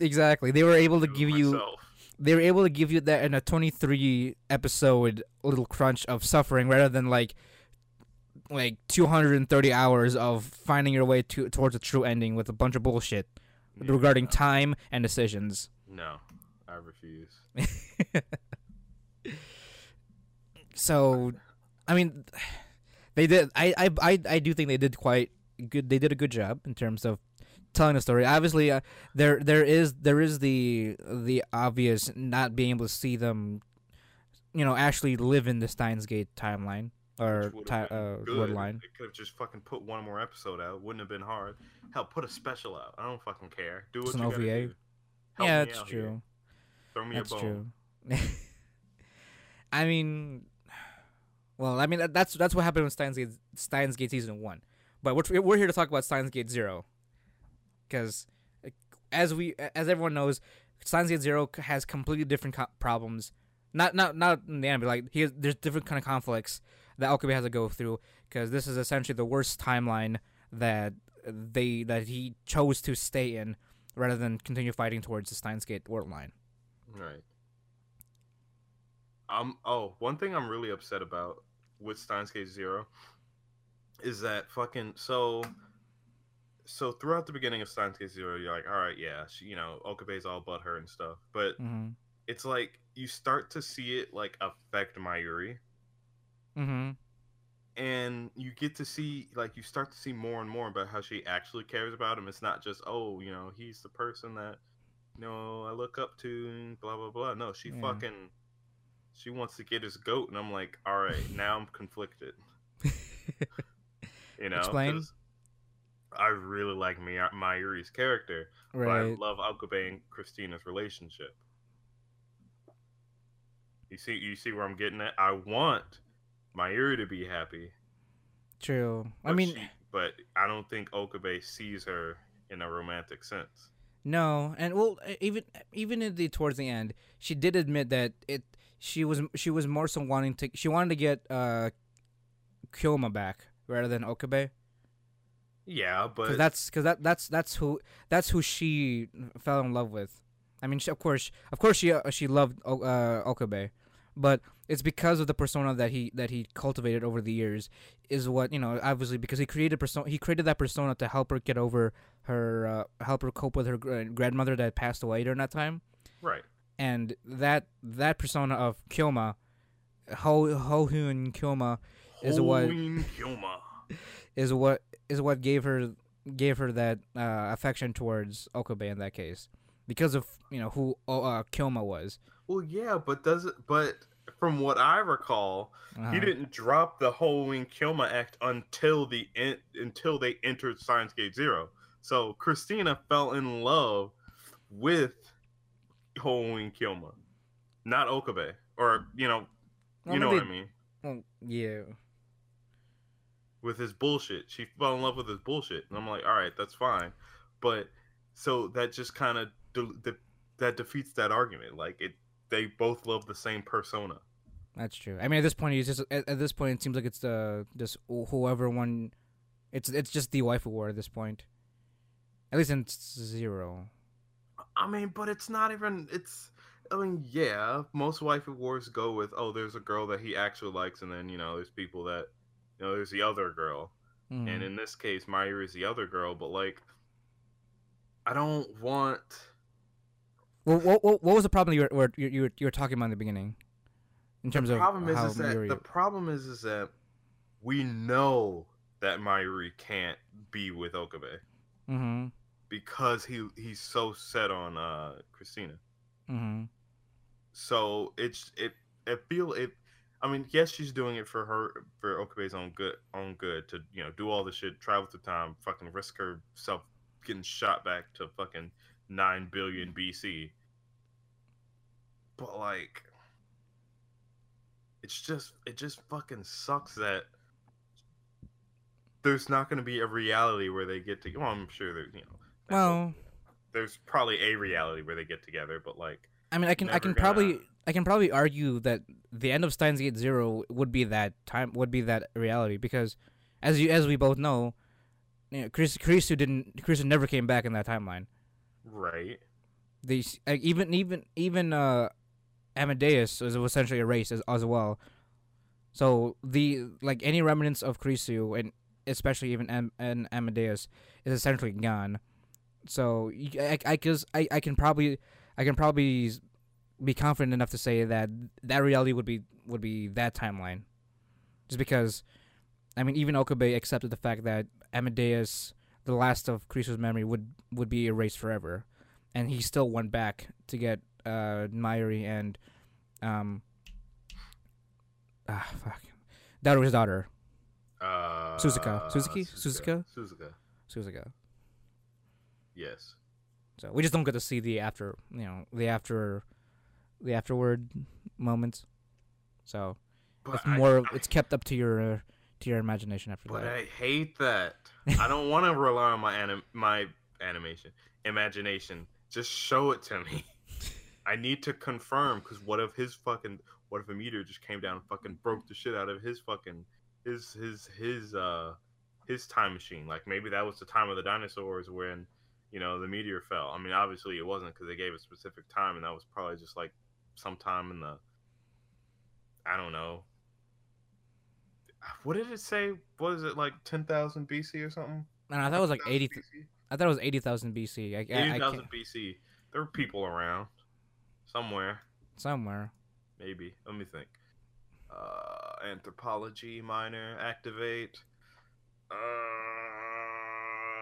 Exactly. They were able to give you they were able to give you that in a 23 episode little crunch of suffering rather than like like 230 hours of finding your way to towards a true ending with a bunch of bullshit Yeah, regarding no. time and decisions. No, I refuse. [laughs] So, I mean, they did. I, I, I, I do think they did quite good. They did a good job in terms of telling the story. Obviously, uh, there there is there is the the obvious not being able to see them, you know, actually live in the Steins Gate timeline or ti- uh, word line. They could have just fucking put one more episode out. Wouldn't have been hard. Hell, put a special out. I don't fucking care. Do what Just you an gotta OVA. do. Help yeah, that's out here. true. Throw me That's a bone. true. [laughs] I mean, well, I mean that's that's what happened with Steins Gate, Steins Gate season one, but we're we're here to talk about Steins Gate zero, because as we as everyone knows, Steins Gate zero has completely different co- problems Not not not in the end, but like has, there's different kind of conflicts that Okabe has to go through because this is essentially the worst timeline that they that he chose to stay in rather than continue fighting towards the Steins Gate world line. Right. Um. Oh, one thing I'm really upset about with Steins Gate Zero is that fucking so. So throughout the beginning of Steins Gate Zero, you're like, all right, yeah, she, you know, Okabe's all but her and stuff, but Mm-hmm. it's like you start to see it like affect Mayuri, Mm-hmm. and you get to see like you start to see more and more about how she actually cares about him. It's not just oh, you know, he's the person that you know I look up to, and blah blah blah. No, she Yeah. fucking she wants to get his goat, and I'm like, all right, now I'm conflicted. You [laughs] know, Explain. I really like Mi- Mayuri's character, but I love Okabe and Christina's relationship. You see, you see where I'm getting at. I want Mayuri to be happy. True. I mean, she- but I don't think Okabe sees her in a romantic sense. No, and well, even even in the towards the end, she did admit that it. She was she was more so wanting to. She wanted to get uh, Kyoma back rather than Okabe. Yeah, but that's because that that's that's who that's who she fell in love with. I mean, she, of course, of course, she uh, she loved uh, Okabe, but it's because of the persona that he that he cultivated over the years is what you know. Obviously, because he created persona, he created that persona to help her get over her, uh, help her cope with her grandmother that passed away during that time, right. And that that persona of Kyoma, Ho Ho Hyun Kyoma, is what Kyoma. [laughs] is what is what gave her gave her that uh, affection towards Okabe in that case because of you know who uh, Kyoma was. Well, yeah, but does it? But from what I recall, Uh-huh. he didn't drop the Hououin Kyoma act until the en- until they entered Steins Gate Zero. So Christina fell in love with Hououin Kyoma, not Okabe, or you know, you know maybe- what I mean. Well, yeah. with his bullshit. She fell in love with his bullshit, and I'm like, all right, that's fine. But so that just kind of de- de- that defeats that argument. Like it, they both love the same persona. That's true. I mean, at this point, he's just at, at this point, it seems like it's the just wh- whoever won. It's it's just the wife war at this point. At least in zero. I mean, but it's not even. It's. I mean, yeah, most waifu wars go with oh, there's a girl that he actually likes, and then you know, there's people that you know, there's the other girl, Mhm. and in this case, Mayuri is the other girl. But like, I don't want. Well, what, what what was the problem you were were- you you were, you were talking about in the beginning? In terms the of problem is, how is that the problem is is that we know that Mayuri can't be with Okabe Mhm. Because he he's so set on uh Christina. Mhm. So it's it it feel it. I mean, yes, she's doing it for her for Okabe's own good own good to you know do all the shit, travel through time, fucking risk herself getting shot back to fucking nine billion BC. But like, it's just it just fucking sucks that there's not going to be a reality where they get to. Well, I'm sure there you know. Well, there's probably a reality where they get together, but like. I mean, I can I can gonna- probably I can probably argue that the end of Steins Gate Zero would be that time would be that reality because, as you as we both know, you know, Chris Kurisu didn't Kurisu never came back in that timeline. Right. They s- like, even even even uh, Amadeus was essentially erased as, as well. So the like any remnants of Kurisu and especially even Am- and Amadeus is essentially gone. So I I, cause I, I can probably I can probably be confident enough to say that that reality would be would be that timeline, just because, I mean even Okabe accepted the fact that Amadeus, the last of Kurisu's memory, would would be erased forever, and he still went back to get uh Mayuri and um ah fuck Daru's daughter Uh, Suzuka. Suzuki? Suzuka. Suzuka. Suzuka. Yes. So we just don't get to see the after, you know, the after, the afterward moments. So But it's more, of I- it's kept up to your, uh, to your imagination after But that. I hate that. [laughs] I don't want to rely on my anim- my animation, imagination. Just show it to me. [laughs] I need to confirm because what if his fucking what if a meteor just came down and fucking broke the shit out of his fucking his his his uh his time machine? Like maybe that was the time of the dinosaurs when you know the meteor fell. I mean, obviously it wasn't because they gave a specific time, and that was probably just like sometime in the I don't know. What did it say? What is it like ten thousand BC or something? And I thought it was like eighty. BC? I thought it was eighty thousand BC. I, Eighty thousand BC. There were people around somewhere. somewhere. Maybe. Let me think. Uh, anthropology minor activate. Uh,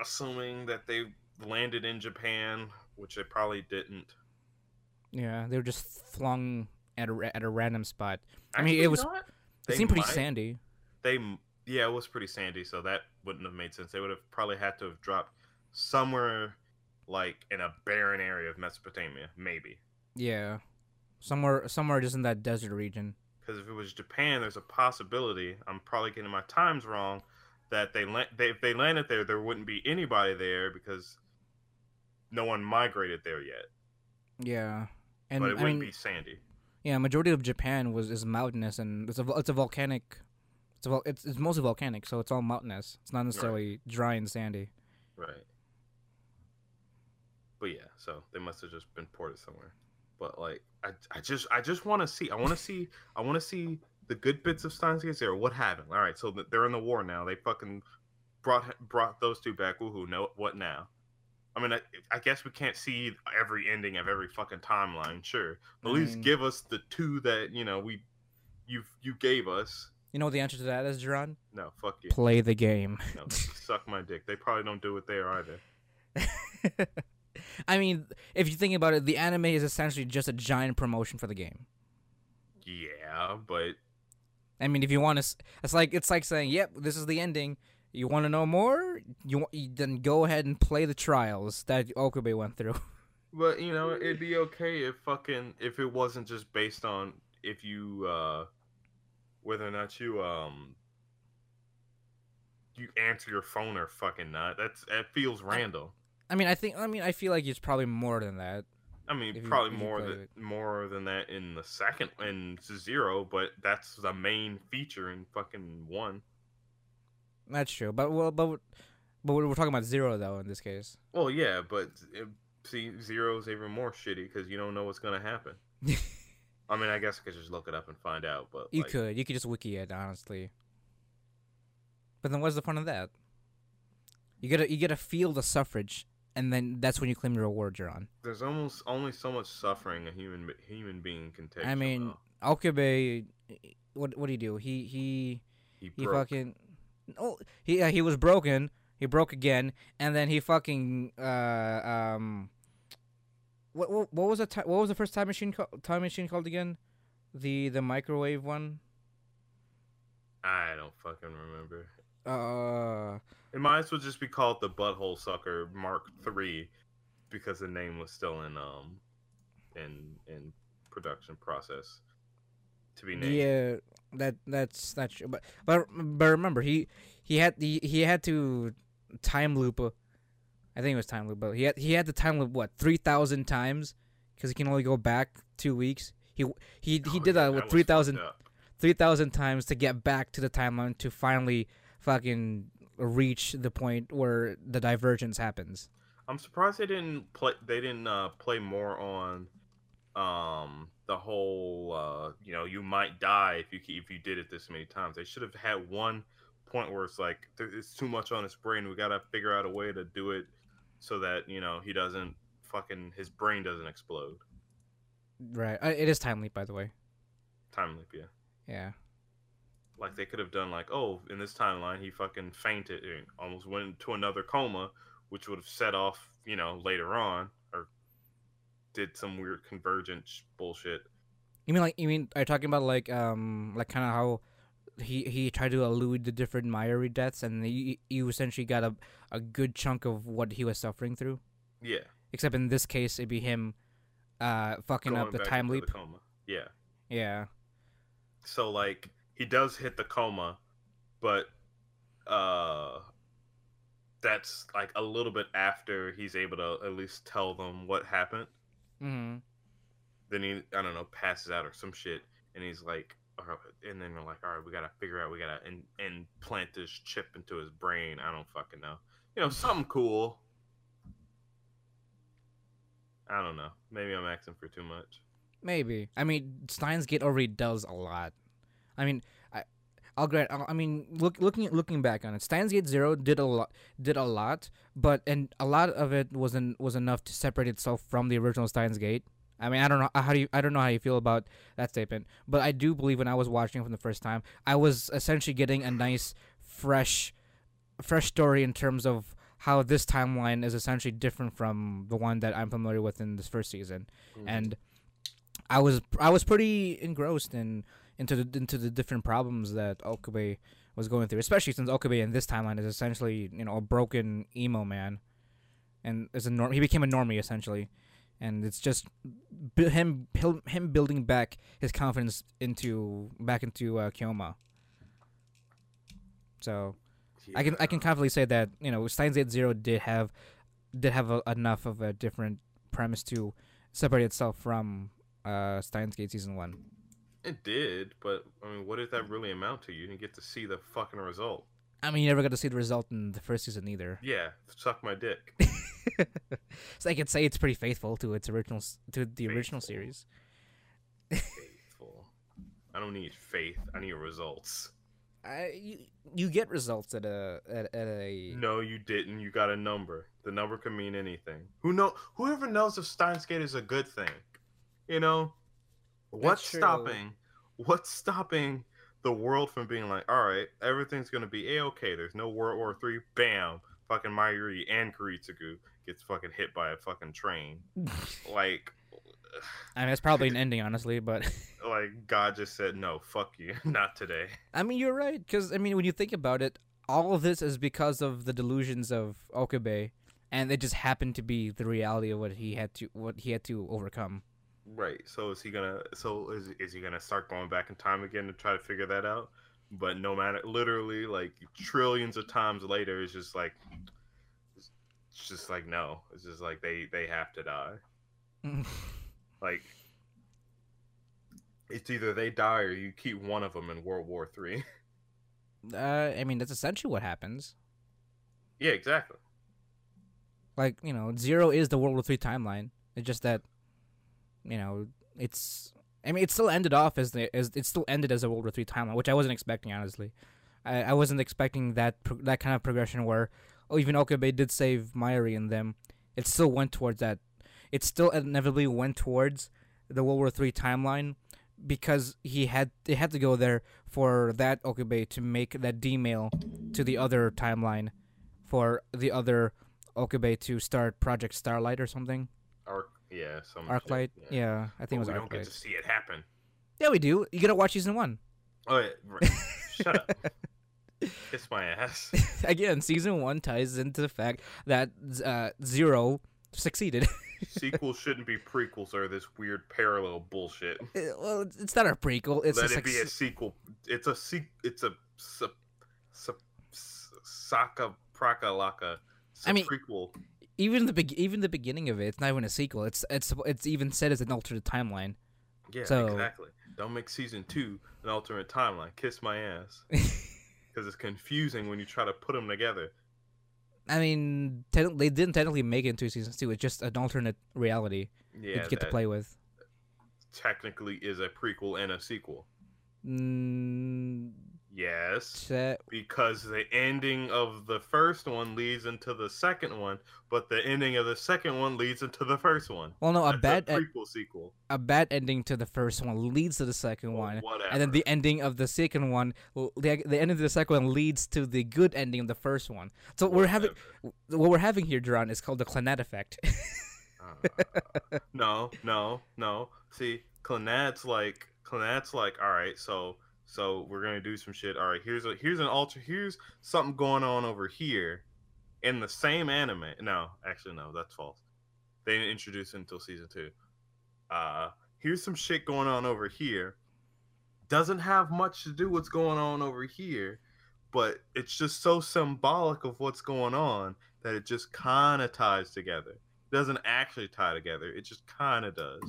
assuming that they landed in Japan, which they probably didn't. Yeah, they were just flung at a at a random spot. I mean, it Actually, was- what? It seemed pretty might- sandy. They, yeah, it was pretty sandy, so that wouldn't have made sense. They would have probably had to have dropped somewhere like in a barren area of Mesopotamia, maybe. Yeah, somewhere somewhere just in that desert region. Because if it was Japan, there's a possibility. I'm probably getting my times wrong. That they, la- they if they landed there, there wouldn't be anybody there because no one migrated there yet. Yeah, and but it I wouldn't mean, be sandy. yeah, majority of Japan was is mountainous and it's a it's a volcanic. It's a it's it's mostly volcanic, so it's all mountainous. It's not necessarily dry and sandy. Right. But yeah, so they must have just been ported somewhere. But like, I, I just I just want to see. I want to see. I want to see the good bits of Steins Gate Zero. What happened? All right, so they're in the war now. They fucking brought brought those two back. Woohoo! No, what now? I mean, I, I guess we can't see every ending of every fucking timeline, sure. But at I least mean- give us the two that you know we you you gave us. You know what the answer to that is, Jerron? No, fuck you. Play the game. No, suck my dick. They probably don't do it there either. [laughs] I mean, if you think about it, the anime is essentially just a giant promotion for the game. Yeah, but I mean, if you want to, it's like it's like saying, "Yep, this is the ending." You want to know more? You, you then go ahead and play the trials that Okabe went through. [laughs] But you know, it'd be okay if fucking if it wasn't just based on if you uh whether or not you um you answer your phone or fucking not. That's that feels random. I mean, I think I mean I feel like it's probably more than that. I mean, probably you more than more than that in the second in zero, but that's the main feature in fucking one. That's true, but well, but but we're talking about zero though in this case. Well, yeah, but it, see, is even more shitty because you don't know what's gonna happen. [laughs] I mean, I guess I could just look it up and find out, but You like, could. You could just wiki it, honestly. But then what's the fun of that? You gotta you gotta feel the suffrage, and then that's when you claim your reward you're on. there's almost only so much suffering a human human being can take. I mean, Okabe, what what do you do? He he he, he fucking oh he uh, he was broken. He broke again, and then he fucking uh um. What what, what was the ti- what was the first time machine ca- time machine called again? The the microwave one. I don't fucking remember. Uh It might as well just be called the Butthole Sucker Mark Three, because the name was still in um in in production process to be named. Yeah, that that's that's true. But but but remember, he he had the he had to time loop. uh, I think it was time loop, but he had he had to time loop what three thousand times because he can only go back two weeks. He he he Oh, did yeah, that with three thousand fucked up. three thousand times to get back to the timeline to finally fucking reach the point where the divergence happens. I'm surprised they didn't play. They didn't uh, play more on um the whole uh you know you might die if you if you did it this many times. They should have had one point where it's like it's too much on his brain. We gotta figure out a way to do it so that you know he doesn't fucking his brain doesn't explode. Right. Uh, It is time leap, by the way. Time leap, yeah. Yeah. Like they could have done like, oh, in this timeline he fucking fainted and almost went into another coma, which would have set off, you know, later on did some weird convergence bullshit. You mean like you mean are you talking about like um like kind of how he he tried to elude the different Mayuri deaths and you you essentially got a a good chunk of what he was suffering through. Yeah. Except in this case, it'd be him uh fucking up the time leap. the. Yeah. Yeah. So like he does hit the coma, but uh that's like a little bit after he's able to at least tell them what happened. Hmm then he I don't know passes out or some shit, and he's like, and then they're like, all right, we gotta figure out, we gotta and and plant this chip into his brain. I don't fucking know, you know, something cool. I don't know. Maybe I'm asking for too much. Maybe. I mean, Steins Gate already does a lot. I mean, I'll grant. I'll, mean, look, looking looking back on it, Steins Gate Zero did a lot, did a lot, but and a lot of it wasn't was enough to separate itself from the original Steins Gate. I mean, I don't know how do you, I don't know how you feel about that statement, but I do believe when I was watching it for the first time, I was essentially getting a nice, fresh, fresh story in terms of how this timeline is essentially different from the one that I'm familiar with in this first season, Mm-hmm. and I was I was pretty engrossed in into the into the different problems that Okabe was going through, especially since Okabe in this timeline is essentially you know a broken emo man, and is a norm. He became a normie essentially, and it's just him him him building back his confidence into back into uh, Kyoma. So I can I can confidently say that you know Steins Gate Zero did have did have a, enough of a different premise to separate itself from uh, Steins Gate season one. It did, but I mean, what did that mm. really amount to? You didn't get to see the fucking result. I mean, you never got to see the result in the first season either. Yeah, suck my dick. [laughs] so I could say it's pretty faithful to its original to the original series. Faithful. I don't need faith. I need results. I you, you get results at a at, at a No, you didn't. You got a number. The number can mean anything. Who know? Whoever knows if Steins Gate is a good thing, you know, what's stopping? What's stopping the world from being like, all right, everything's gonna be a okay. There's no World War Three. Bam! Fucking Mayuri and Kuritsugu gets fucking hit by a fucking train. [laughs] like, I mean, it's probably an [laughs] ending, honestly, but [laughs] like God just said, no, fuck you, not today. I mean, you're right because I mean, when you think about it, all of this is because of the delusions of Okabe, and it just happened to be the reality of what he had to what he had to overcome. Right. So is he gonna? So is is he gonna start going back in time again to try to figure that out? But no matter, literally, like trillions of times later, it's just like, it's just like no. It's just like they they have to die. [laughs] Like, it's either they die or you keep one of them in World War Three. [laughs] uh, I mean, that's essentially what happens. yeah, exactly. Like you know, zero is the World War Three timeline. It's just that, you know, it's. I mean, it still ended off as the as it still ended as a World War Three timeline, which I wasn't expecting honestly. I, I wasn't expecting that pro- that kind of progression where, oh, even Okabe did save Mayuri and them. It still went towards that. It still inevitably went towards the World War Three timeline because he had it had to go there for that Okabe to make that D mail to the other timeline for the other Okabe to start Project Starlight or something. Yeah. Some Arclight. shit, Yeah, I think it we was don't get to see it happen. Yeah, we do. You gotta watch season one. Oh, yeah, [laughs] right. shut up. Kiss my ass. [laughs] Again, season one ties into the fact that uh, Zero succeeded. [laughs] Sequels shouldn't be prequels or this weird parallel bullshit. well, it's- not a prequel. It's Let a it be a sequel. It's a se- It's a sa- sa- Saka Praka Laka. It's a I mean- prequel. Even the be- even the beginning of it. It's not even a sequel. It's it's it's even said as an alternate timeline. Yeah, so- exactly. Don't make season two an alternate timeline. Kiss my ass. [laughs] Because it's confusing when you try to put them together. I mean, te- they didn't technically make it into season two. It's just an alternate reality Yeah, that you get to play with. technically is a prequel and a sequel. Mm, Yes. because the ending of the first one leads into the second one, but the ending of the second one leads into the first one. well, no, a That's bad a e- prequel sequel. a bad ending to the first one leads to the second or one, whatever. and then the ending of the second one, the the ending of the second one leads to the good ending of the first one. So we're having what we're having here, Duran, is called the Clannad effect. Uh, no, no, no. See, Clannad's like Clannad's like, all right, so so we're gonna do some shit. All right, here's a here's an alter here's something going on over here in the same anime. No, actually no, that's false. They didn't introduce it until season two. Uh here's some shit going on over here. Doesn't have much to do what's going on over here, but it's just so symbolic of what's going on that it just kind of ties together doesn't actually tie together. It just kind of does.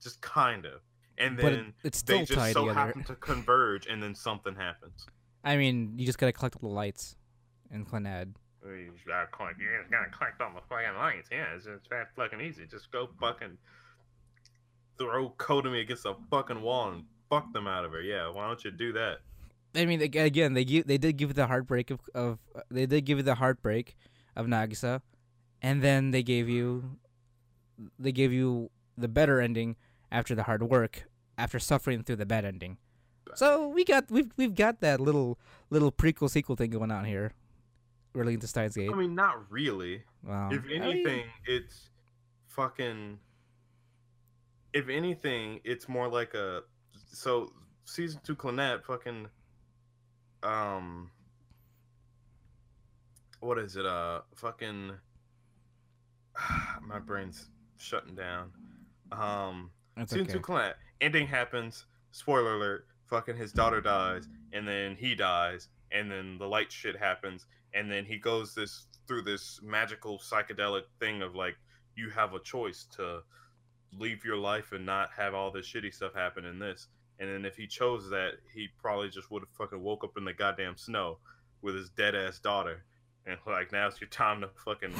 just kind of. And but it, then it's they just tied so together. happen to converge, and then something happens. I mean, you just gotta collect all the lights in Clannad. You just gotta collect. You just gotta collect all the fucking lights. Yeah, it's it's that fucking easy. Just go fucking throw Kotomi against a fucking wall and fuck them out of her. Yeah, why don't you do that? I mean, again, they give, they did give you the heartbreak of, of uh, they did give you the heartbreak of Nagisa, and then they gave you they gave you the better ending after the hard work after suffering through the bad ending. So we got we've we've got that little little prequel sequel thing going on here, relating to Steins Gate. I mean, not really. Wow. If I anything, it's fucking. If anything, it's more like a. So season two Clannad fucking. Um. What is it? Uh, fucking. [sighs] My brain's shutting down. Um, that's okay. two Clannad ending happens. Spoiler alert! Fucking his daughter dies, and then he dies, and then the light shit happens, and then he goes this through this magical psychedelic thing of like you have a choice to leave your life and not have all this shitty stuff happen in this. And then if he chose that, he probably just would have fucking woke up in the goddamn snow with his dead ass daughter, and like now's your time to fucking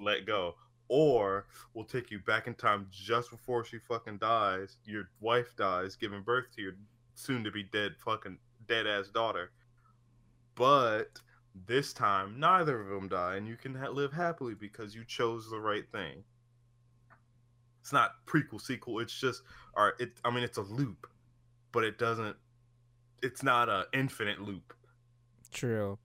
let go. Or we'll take you back in time just before she fucking dies. Your wife dies, giving birth to your soon to be dead fucking dead ass daughter. But this time, neither of them die, and you can ha- live happily because you chose the right thing. It's not prequel sequel. It's just, all right. It. I mean, it's a loop, but it doesn't. It's not a infinite loop. True.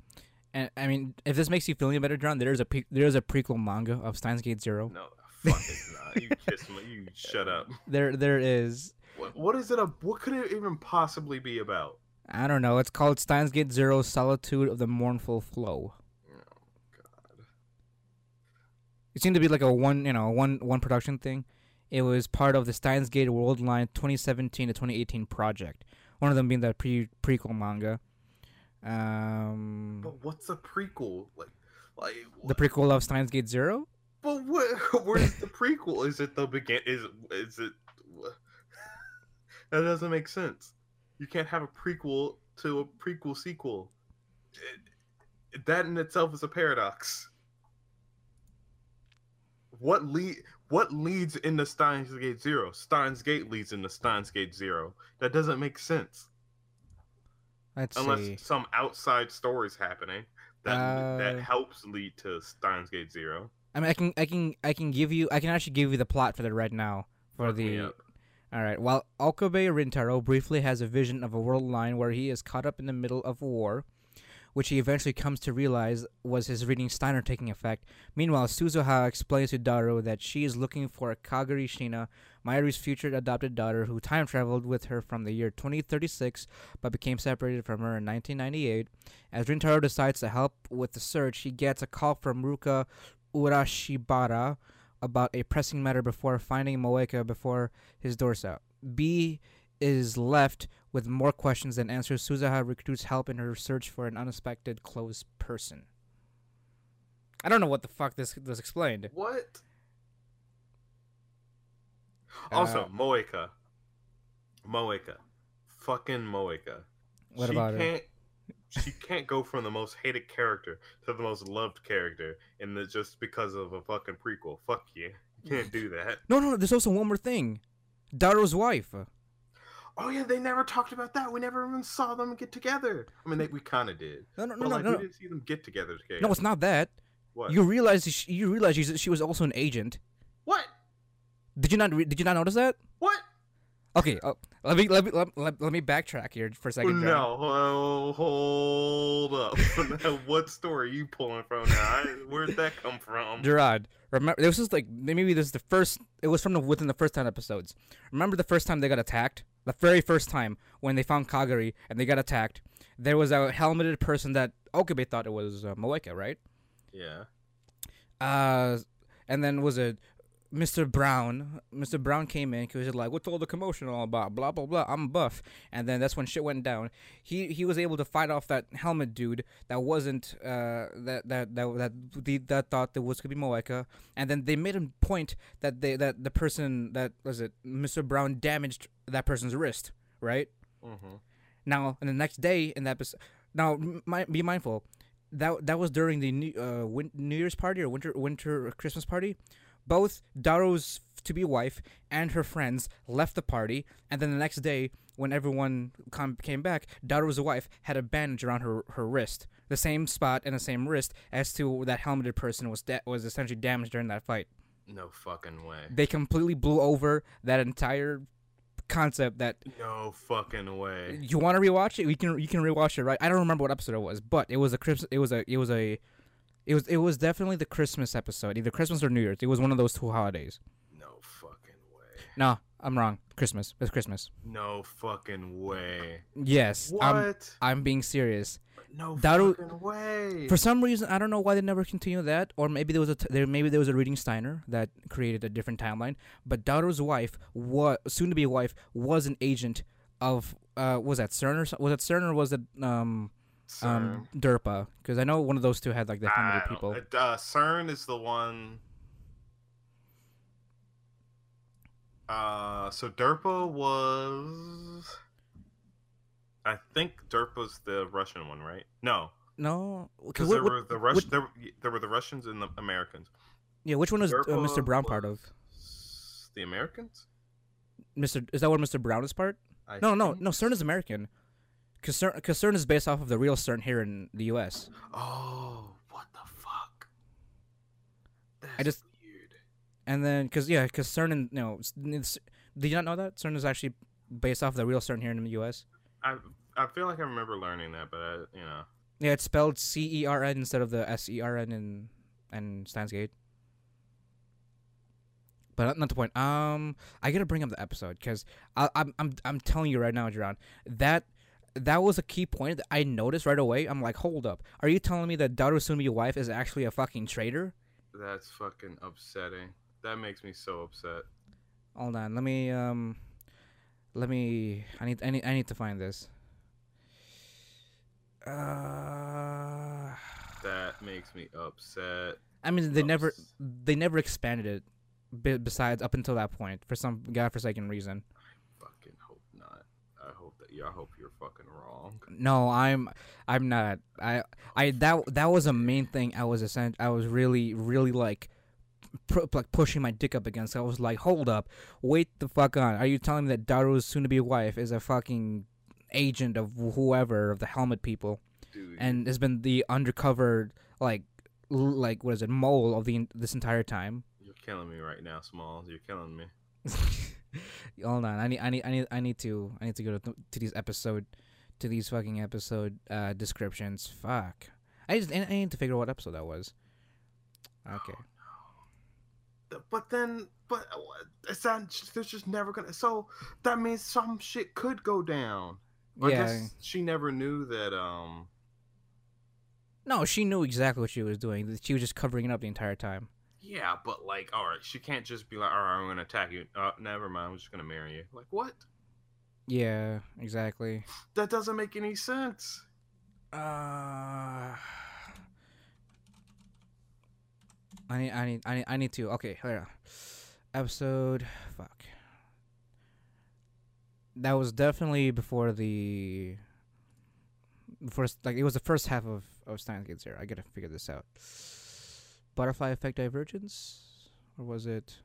And I mean, if this makes you feel any better, John, there's a there's a prequel manga of Steins Gate Zero. No, fuck it's not. You [laughs] kiss me. You shut up. There there is What, what is it? A, what could it even possibly be about? I don't know. It's called Steins Gate Zero: Solitude of the Mournful Flow. Oh God. It seemed to be like a one you know one one production thing. It was part of the Steins Gate World Line 2017 to 2018 project. One of them being the pre prequel manga. Um, But what's a prequel? Like, like the prequel of Steins Gate Zero. But what? [laughs] Where's the prequel? Is it the begin? Is is it? [laughs] That doesn't make sense. You can't have a prequel to a prequel sequel. It- that in itself is a paradox. What lead? What leads into Steins Gate Zero? Steins Gate leads into Steins Gate Zero. That doesn't make sense Let's unless see. some outside story's happening that Uh, that helps lead to Steins Gate Zero. I mean, I can I can I can give you I can actually give you the plot for the right now for Fuck the. All right. While Okabe Rintaro briefly has a vision of a world line where he is caught up in the middle of war, which he eventually comes to realize was his reading Steiner taking effect. Meanwhile, Suzuha explains to Daru that she is looking for Kagari Shiina, Mayuri's future adopted daughter, who time traveled with her from the year 2036 but became separated from her in 1998. As Rintaro decides to help with the search, he gets a call from Ruka Urushibara about a pressing matter before finding Moeka before his doorstep. B is left with more questions than answers. Suzuha recruits help in her search for an unexpected close person. I don't know what the fuck this was explained. What? Also, Uh, Moeka. Moeka. Fucking Moeka. What she about her? can't, She can't go from the most hated character to the most loved character, and the, just because of a fucking prequel. Fuck you. You can't do [sighs] that. No, no, no. there's also one more thing. Daru's wife. Oh yeah, they never talked about that. We never even saw them get together. I mean, they, we kind of did, No, no, no, like no, we didn't see them get together. together. No, it's not that. what? You realize she, you realize she was also an agent. what? Did you not? Re- did you not notice that? What? Okay, uh, let me let me let, let, let me backtrack here for a second. No, oh, hold up. [laughs] What story are you pulling from now? Where'd that come from? Gerard, remember this was like maybe this is the first. It was from the within the first ten episodes. Remember the first time they got attacked? The very first time when they found Kagari and they got attacked, there was a helmeted person that Okabe thought it was uh, Moeka, right? Yeah. Uh, and then was it Mr. Brown, Mr. Brown came in because he's like, "What's all the commotion all about?" Blah blah blah. I'm buff, and then that's when shit went down. He he was able to fight off that helmet dude that wasn't uh that that that that that thought that was gonna be Moeka, and then they made him point that they that the person that was it Mr. Brown damaged that person's wrist, right? Mm-hmm. Now, in the next day in that episode, now m- mi- be mindful that that was during the new uh win- New Year's party or winter winter Christmas party. Both Daru's to be wife and her friends left the party, and then the next day when everyone com- came back, Daru's wife had a bandage around her her wrist, the same spot and the same wrist as to that helmeted person was da- was essentially damaged during that fight. No fucking way. They completely blew over that entire concept that No fucking way. you want to rewatch it? We can you can rewatch it, right? I don't remember what episode it was, but it was a. It was a it was a it was it was definitely the Christmas episode, either Christmas or New Year's. It was one of those two holidays. No fucking way. No, I'm wrong. Christmas. It's Christmas. No fucking way. Yes, I'm I'm being serious. no That'll- fucking way. For some reason, I don't know why they never continued that, or maybe there was a t- there maybe there was a reading Steiner that created a different timeline. But Daru's wife, was soon to be wife, was an agent of uh was that CERN or was it CERN or was it um um Derpa? Because I know one of those two had like the helmeted don't- people. it, Uh, CERN is the one. Uh, so Derpa was. I think Derpa's the Russian one, right? No, No, because there what- were the Rush, there, were- there were the Russians and the Americans. yeah, which one was uh, Mr. Brown part of? The Americans? Mr. Is that what Mr. Brown is part? I No, no, no. CERN is American. Because CERN, 'cause CERN is based off of the real CERN here in the U.S. Oh, what the fuck? That's I just- weird. And then, because yeah, because CERN, in, you know, it's, did you not know that CERN is actually based off the real CERN here in the U.S. I I feel like I remember learning that, but I, you know. Yeah, it's spelled C E R N instead of the S E R N in and Steins Gate. But not- not the point. Um, I gotta bring up the episode because I'm I'm I'm telling you right now, Jerron, that that was a key point that I noticed right away. I'm like, hold up, are you telling me that Daru's soon-to-be wife is actually a fucking traitor? That's fucking upsetting. That makes me so upset. Hold on, let me um, let me. I need I need I need to find this. Uh, That makes me upset. I mean, they never they never expanded it. Be- besides, up until that point, for some godforsaken reason. Fucking hope not. I hope I hope you're fucking wrong. No, I'm I'm not. I I that that was a main thing. I was essentially I was really really like. Pu- like pushing my dick up against. I was like, "Hold up, wait the fuck on! Are you telling me that Daru's soon-to-be wife is a fucking agent of whoever of the helmet people?" Dude. and has been the undercover like l- like what is it mole of the this entire time. you're killing me right now, Smalls. You're killing me. [laughs] Hold on, I need I need I need I need to I need to go to, to these episode to these fucking episode uh, descriptions. Fuck, I just I need to figure out what episode that was. Okay, But then, but uh, it's not. There's just never gonna. So that means some shit could go down. I yeah. guess she never knew that. Um. No, she knew exactly what she was doing. She was just covering it up the entire time. Yeah, but like, all right, she can't just be like, all right, I'm gonna attack you. Uh, never mind, I'm just gonna marry you. Like, what? Yeah, exactly. That doesn't make any sense. Uh, I need, I need, I need, I need to. Okay, here. Episode, fuck. That was definitely before the, first. like it was the first half of of Steins Gate Zero. I gotta figure this out. Butterfly effect divergence, or was it?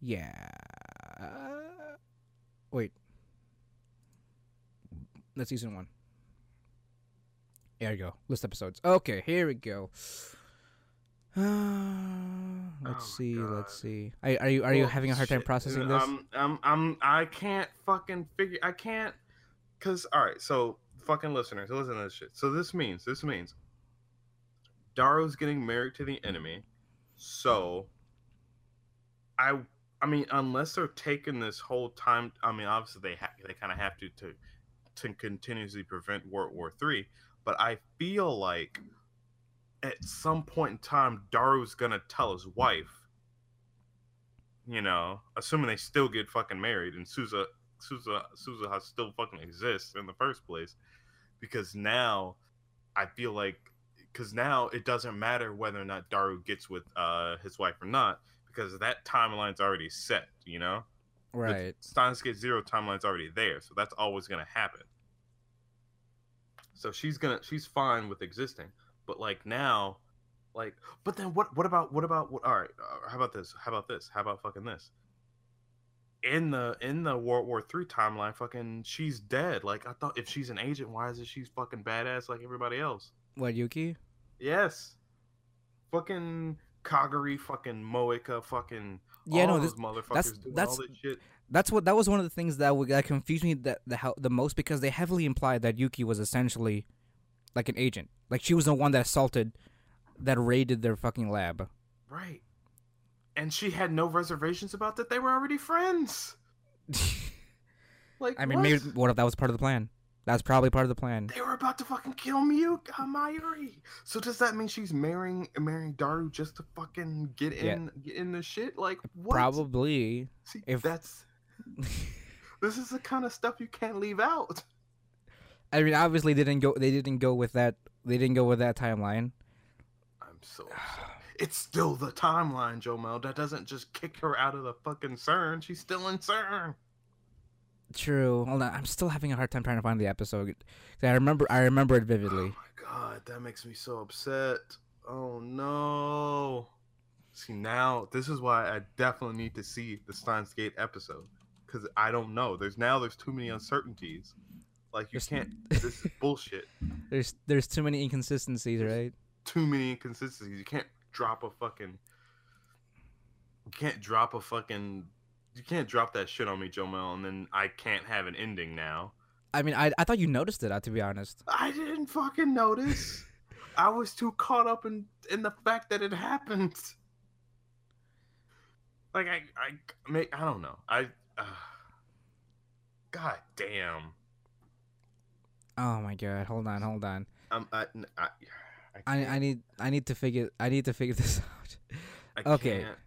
Yeah. Wait. That's season one. There you go. List episodes. Okay, here we go. Uh, [sighs] let's Oh see. God. Let's see. Are, are you are you having a hard time processing this? Um, um, um, I can't fucking figure. I can't, cause all right. So fucking listeners, listen to this shit. So this means this means Daru's getting married to the enemy. So I, I mean, unless they're taking this whole time. I mean, obviously they ha- they kind of have to to to continuously prevent World War Three. But I feel like at some point in time, Daru's gonna tell his wife you know, assuming they still get fucking married and Souza Souza Souza still fucking exists in the first place, because now I feel like because now it doesn't matter whether or not Daru gets with uh his wife or not because that timeline's already set, you know. Right. The Steins Gate Zero timeline's already there, so that's always gonna happen. So she's gonna she's fine with existing, but like now, like, but then what? What about what about what? All right, uh, how about this? How about this? How about fucking this? In the in the World War Three timeline, fucking she's dead. Like I thought, if she's an agent, why is it she's fucking badass like everybody else? What Yuki? Yes, fucking Kagari, fucking Moeka, fucking Yeah, all no, those this- motherfuckers that's- doing that's- shit. That's what that was one of the things that would, that confused me that the how, the most because they heavily implied that Yuki was essentially like an agent. Like she was the one that assaulted, that raided their fucking lab. Right. And she had no reservations about that. They were already friends. [laughs] Like, I mean, what? maybe what if that was part of the plan? That's probably part of the plan. they were about to fucking kill Miyuki Mayuri. So does that mean she's marrying marrying Daru just to fucking get Yeah. in get in the shit? Like what? Probably. See, if- that's [laughs] this is the kind of stuff you can't leave out. I mean, obviously they didn't go. They didn't go with that. They didn't go with that timeline. I'm so upset. It's still the timeline, Joe Mel. That doesn't just kick her out of the fucking SERN. She's still in SERN. True. Hold on. I'm still having a hard time trying to find the episode. I remember. I remember it vividly. Oh my god, that makes me so upset. Oh no. See now, this is why I definitely need to see the Steins Gate episode because I don't know. There's now there's too many uncertainties. Like you There's- can't. [laughs] This is bullshit. There's there's too many inconsistencies, right? Too many inconsistencies. You can't drop a fucking. You can't drop a fucking. You can't drop that shit on me, Jomel, and then I can't have an ending now. I mean, I I thought you noticed it. uh, To be honest. I didn't fucking notice. [laughs] I was too caught up in in the fact that it happened. Like I I may I don't know. I uh, God damn. Oh my god. Hold on. Hold on. I'm I I, I I need I need to figure I need to figure [laughs] this out. I okay. can't.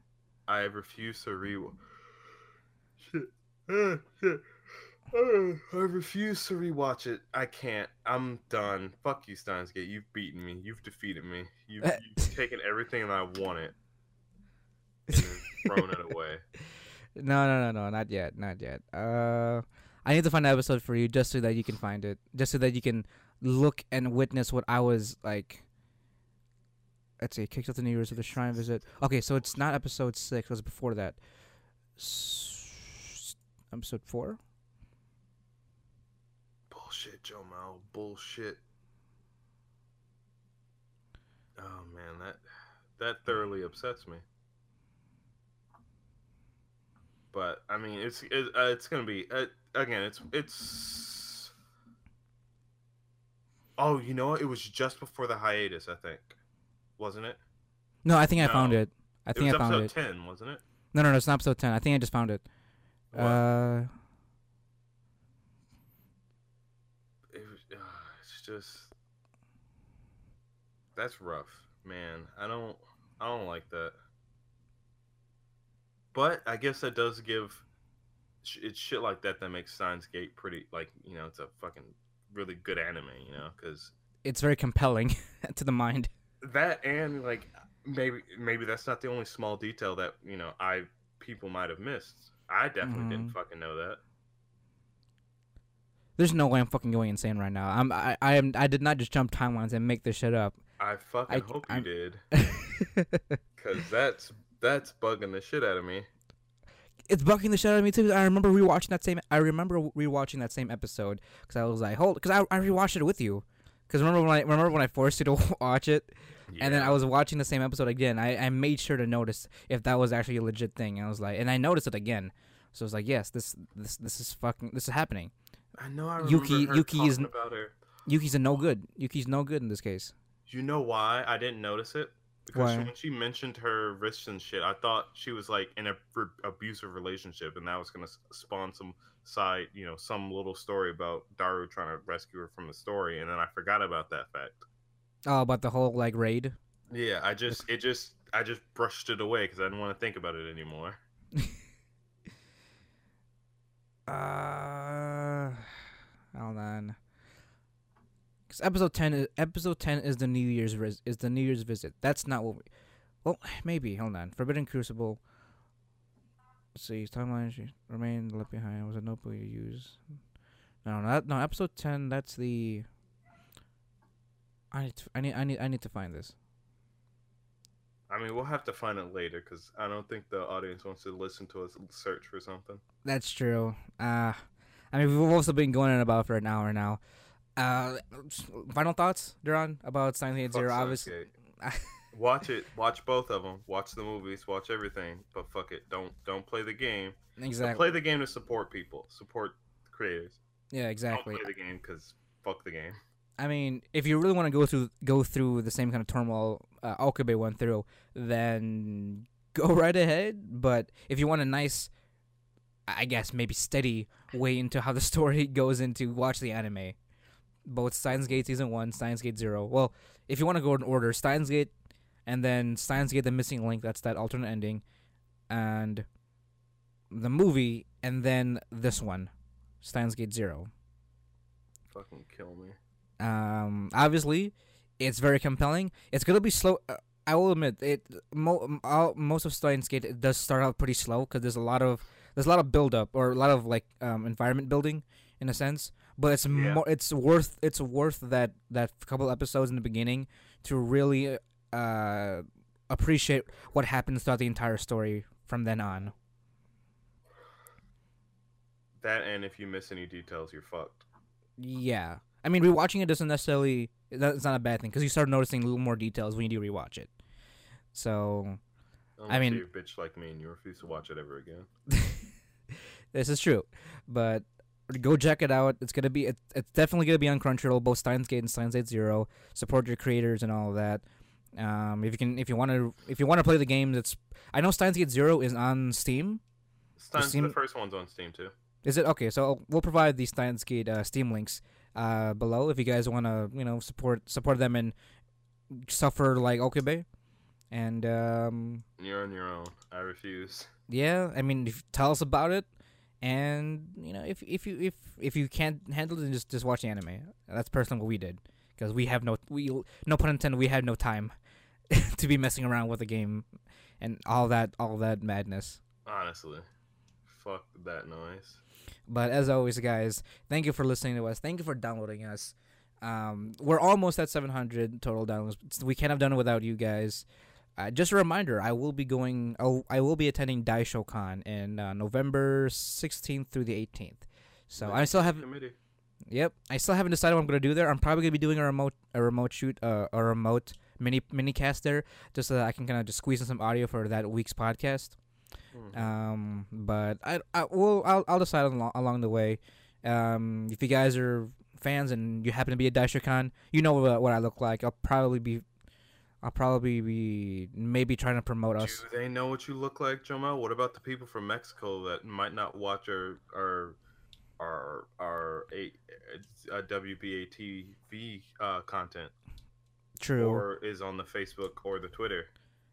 I refuse to re. Uh. Uh, I refuse to rewatch it. I can't. I'm done. Fuck you, Steins Gate. You've beaten me. You've defeated me. You've, Uh, you've taken everything that I wanted and [laughs] thrown it away. No, no, no, no, not yet, not yet. Uh, I need to find an episode for you just so that you can find it, just so that you can look and witness what I was like. Let's see, kicked off the New Year's with a shrine visit. Okay, so it's not episode six; it was before that. S- episode four. Bullshit, Joe Mal. Bullshit. Oh man, that that thoroughly upsets me. But I mean, it's it, uh, it's gonna be uh, again. It's it's. Oh, you know what? It was just before the hiatus, I think, wasn't it? No, I think I found it. I it think was I found episode it. ten, wasn't it? No, no, no, it's not episode ten. I think I just found it. What? Uh, it was, uh, it's just that's rough, man. I don't I don't like that. But I guess that does give it's shit like that that makes Steins Gate pretty like you know it's a fucking really good anime, you know, because it's very compelling [laughs] to the mind. that and like maybe maybe that's not the only small detail that you know I people might have missed. I definitely didn't Mhm. fucking know that. There's no way I'm fucking going insane right now. I'm I I am I did not just jump timelines and make this shit up. I fucking I- hope I'm- you did, [laughs] because that's that's bugging the shit out of me. it's bugging the shit out of me too. I remember rewatching that same. I remember rewatching that same episode because I was like, hold, because I I rewatched it with you. Because remember when I remember when I forced you to [laughs] watch it, and then I was watching the same episode again. I I made sure to notice if that was actually a legit thing. And I was like, and I noticed it again. So I was like, yes, this this this is fucking this is happening. I know I Yuki- remember her Yuki is about her. Yuki's a no good. Yuki's no good in this case. You know why I didn't notice it? Because Why? when she mentioned her wrists and shit, I thought she was like in a r- abusive relationship, and that was gonna spawn some side, you know, some little story about Daru trying to rescue her from the story, and then I forgot about that fact. Oh, about the whole like raid. Yeah, I just it just I just brushed it away because I didn't want to think about it anymore. [laughs] Uh, hold on. Because episode ten is episode ten is the New Year's vis- is the New Year's visit. That's not what. We, well, maybe hold on. Forbidden Crucible. Let's see. Timeline she remain left behind. Was a notebook you use? No, not no. Episode ten. That's the. I need. To, I need. I need. I need to find this. I mean, we'll have to find it later because I don't think the audience wants to listen to us search for something. That's true. Uh, I mean, we've also been going on about for an hour now. Uh, final thoughts, Duran, about Hill Zero. Obviously. [laughs] watch it. Watch both of them. Watch the movies. Watch everything. But fuck it. Don't don't play the game. exactly. Play the game to support people. Support creators. yeah, exactly. Don't play the game because fuck the game. I mean, if you really want to go through go through the same kind of turmoil uh, Okabe went through, then go [laughs] right ahead. But if you want a nice, I guess maybe steady way into how the [laughs] story goes into, watch the anime. Both Steins Gate season one, Steins Gate zero. Well, if you want to go in order, Steins Gate, and then Steins Gate: The Missing Link. That's that alternate ending, and the movie, and then this one, Steins Gate zero. Fucking kill me. Um, obviously, it's very compelling. It's gonna be slow. Uh, I will admit it. Mo- all, most of Steins Gate it does start out pretty slow because there's a lot of there's a lot of build up or a lot of like um, environment building in a sense. But it's Yeah. more. It's worth. It's worth that that couple episodes in the beginning to really uh appreciate what happens throughout the entire story from then on. That and if you miss any details, you're fucked. Yeah. I mean, rewatching it doesn't necessarily. That's not a bad thing because you start noticing a little more details when you do rewatch it. So Unless mean- you're a bitch like me and you refuse to watch it ever again. [laughs] this is true, but go check it out. It's gonna be. It, it's definitely gonna be on Crunchyroll, both Steins Gate and Steins Gate Zero. Support your creators and all of that. Um, if you can, if you want to, if you want to play the game, that's. I know Steins Gate Zero is on Steam. Steins, Steam- the first one's on Steam too. Is it okay? So we'll provide the Steins Gate uh, Steam links uh, below if you guys want to, you know, support support them and suffer like Okabe. And um, You're on your own. I refuse. yeah, I mean, if, tell us about it. And you know, if if you if if you can't handle it, then just just watch the anime. That's personally what we did because we have no we no pun intended. We had no time [laughs] to be messing around with the game and all that all that madness. Honestly, fuck that noise. But as always, guys, thank you for listening to us. Thank you for downloading us. Um, we're almost at 700 total downloads. We can't have done it without you guys. Uh, just a reminder, I will be going. I'll, I will be attending Daisho Con in uh, November 16th through the 18th. So I still have. committee. Yep, I still haven't decided what I'm gonna do there. I'm probably gonna be doing a remote, a remote shoot, uh, a remote mini mini cast there, just so that I can kind of just squeeze in some audio for that week's podcast. Mhm. Um, but I, I will, I'll, I'll decide along, along the way. Um, if you guys are fans and you happen to be at DaishoCon, you know what, what I look like. I'll probably be, I'll probably be maybe trying to promote us. Do they know what you look like, Jomo? What about the people from Mexico that might not watch our our our our a, uh, WBA TV uh, content True, or is on the Facebook or the Twitter?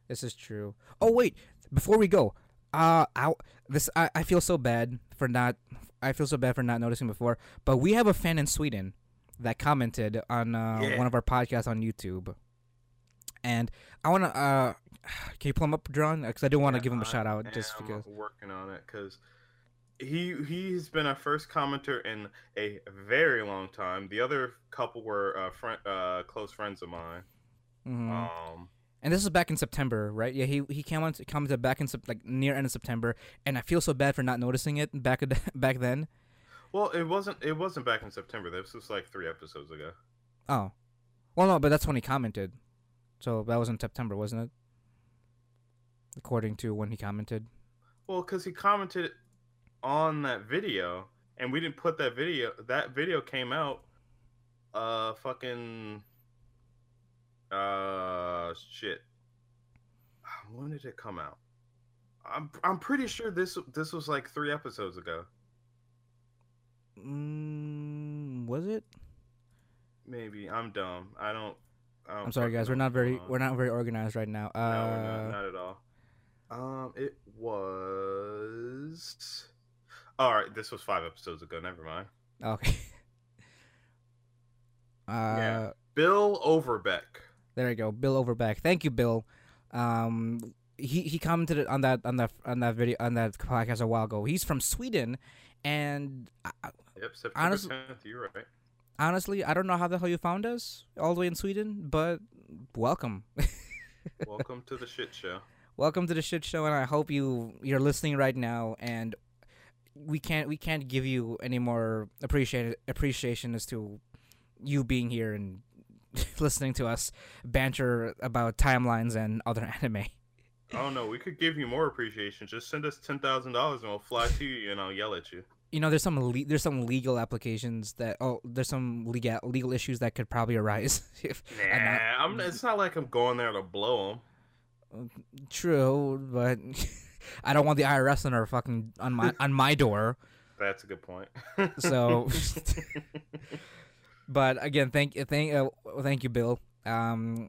this is true. Oh wait, before we go, uh, I, this I, I feel so bad for not, I feel so bad for not noticing before. But we have a fan in Sweden that commented on uh, Yeah. one of our podcasts on YouTube. And I want to, uh, [sighs] can you pull him up, John? Because I do want to Yeah, give him a shout out just am because. working on it because he he's been our first commenter in a very long time. The other couple were uh, friend, uh, close friends of mine. Mhm. Um, and this is back in September, right? Yeah, he he came commented, commented back in like near end of September, and I feel so bad for not noticing it back [laughs] back then. well, it wasn't it wasn't back in September. This was like three episodes ago. Oh, well, no, but that's when he commented, so that was in September, wasn't it? According to when he commented. Well, because he commented on that video, and we didn't put that video. That video came out, uh, fucking, uh, shit. [sighs] When did it come out? I'm I'm pretty sure this this was like three episodes ago. Mm, was it? Maybe I'm dumb. I don't. I don't I'm sorry, guys. We're not very we're not very organized right now. Uh, no, we're not, not at all. Um, it was. All right, this was five episodes ago. Never mind. Okay. [laughs] Uh, Yeah. Bill Overbeck. There you go, Bill Overbeck. Thank you, Bill. Um, he he commented on that on that on that video on that podcast a while ago. He's from Sweden, and I, Yep, September Honestly- 10th. You're right. honestly, I don't know how the hell you found us all the way in Sweden, but welcome, [laughs] Welcome to the shit show. welcome to the shit show, and I hope you you're listening right now. And we can't we can't give you any more appreciation appreciation as to you being here and [laughs] listening to us banter about timelines and other [laughs] anime. Oh no, we could give you more appreciation. Just send us ten thousand dollars and we'll fly to you and I'll yell at you. you know there's some le- there's some legal applications that oh there's some legal legal issues that could probably arise [laughs] if Nah, I'm not- I'm, it's not like I'm going there to blow them. true but i don't want the irs on our fucking on my on my door That's a good point. [laughs] so but again thank thank uh, thank you bill um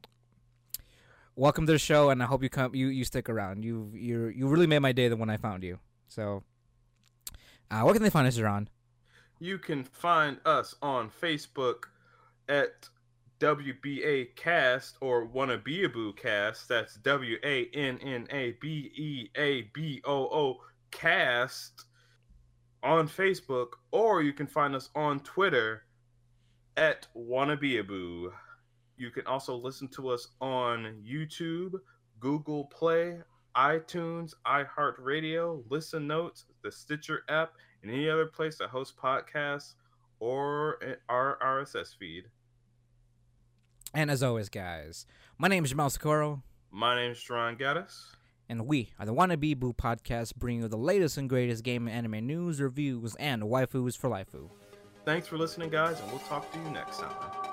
welcome to the show and i hope you come you you stick around you you you really made my day the when i found you so uh where can they find us Ron? You can find us on Facebook at WBA Cast or Wanna Be a Boo Cast. That's W A N N A B E A B O O Cast on Facebook, or you can find us on Twitter at Wanna Be a Boo. You can also listen to us on YouTube, Google Play, iTunes, iHeartRadio, Listen Notes, the Stitcher app, and any other place that hosts podcasts or eh, our RSS feed. And as always guys my name is jamal Socorro. My name is Jerron Gaddis. and we are the Wannabe Boo Podcast, bringing you the latest and greatest game and anime news, reviews, and waifus for life. Thanks for listening, guys, and we'll talk to you next time.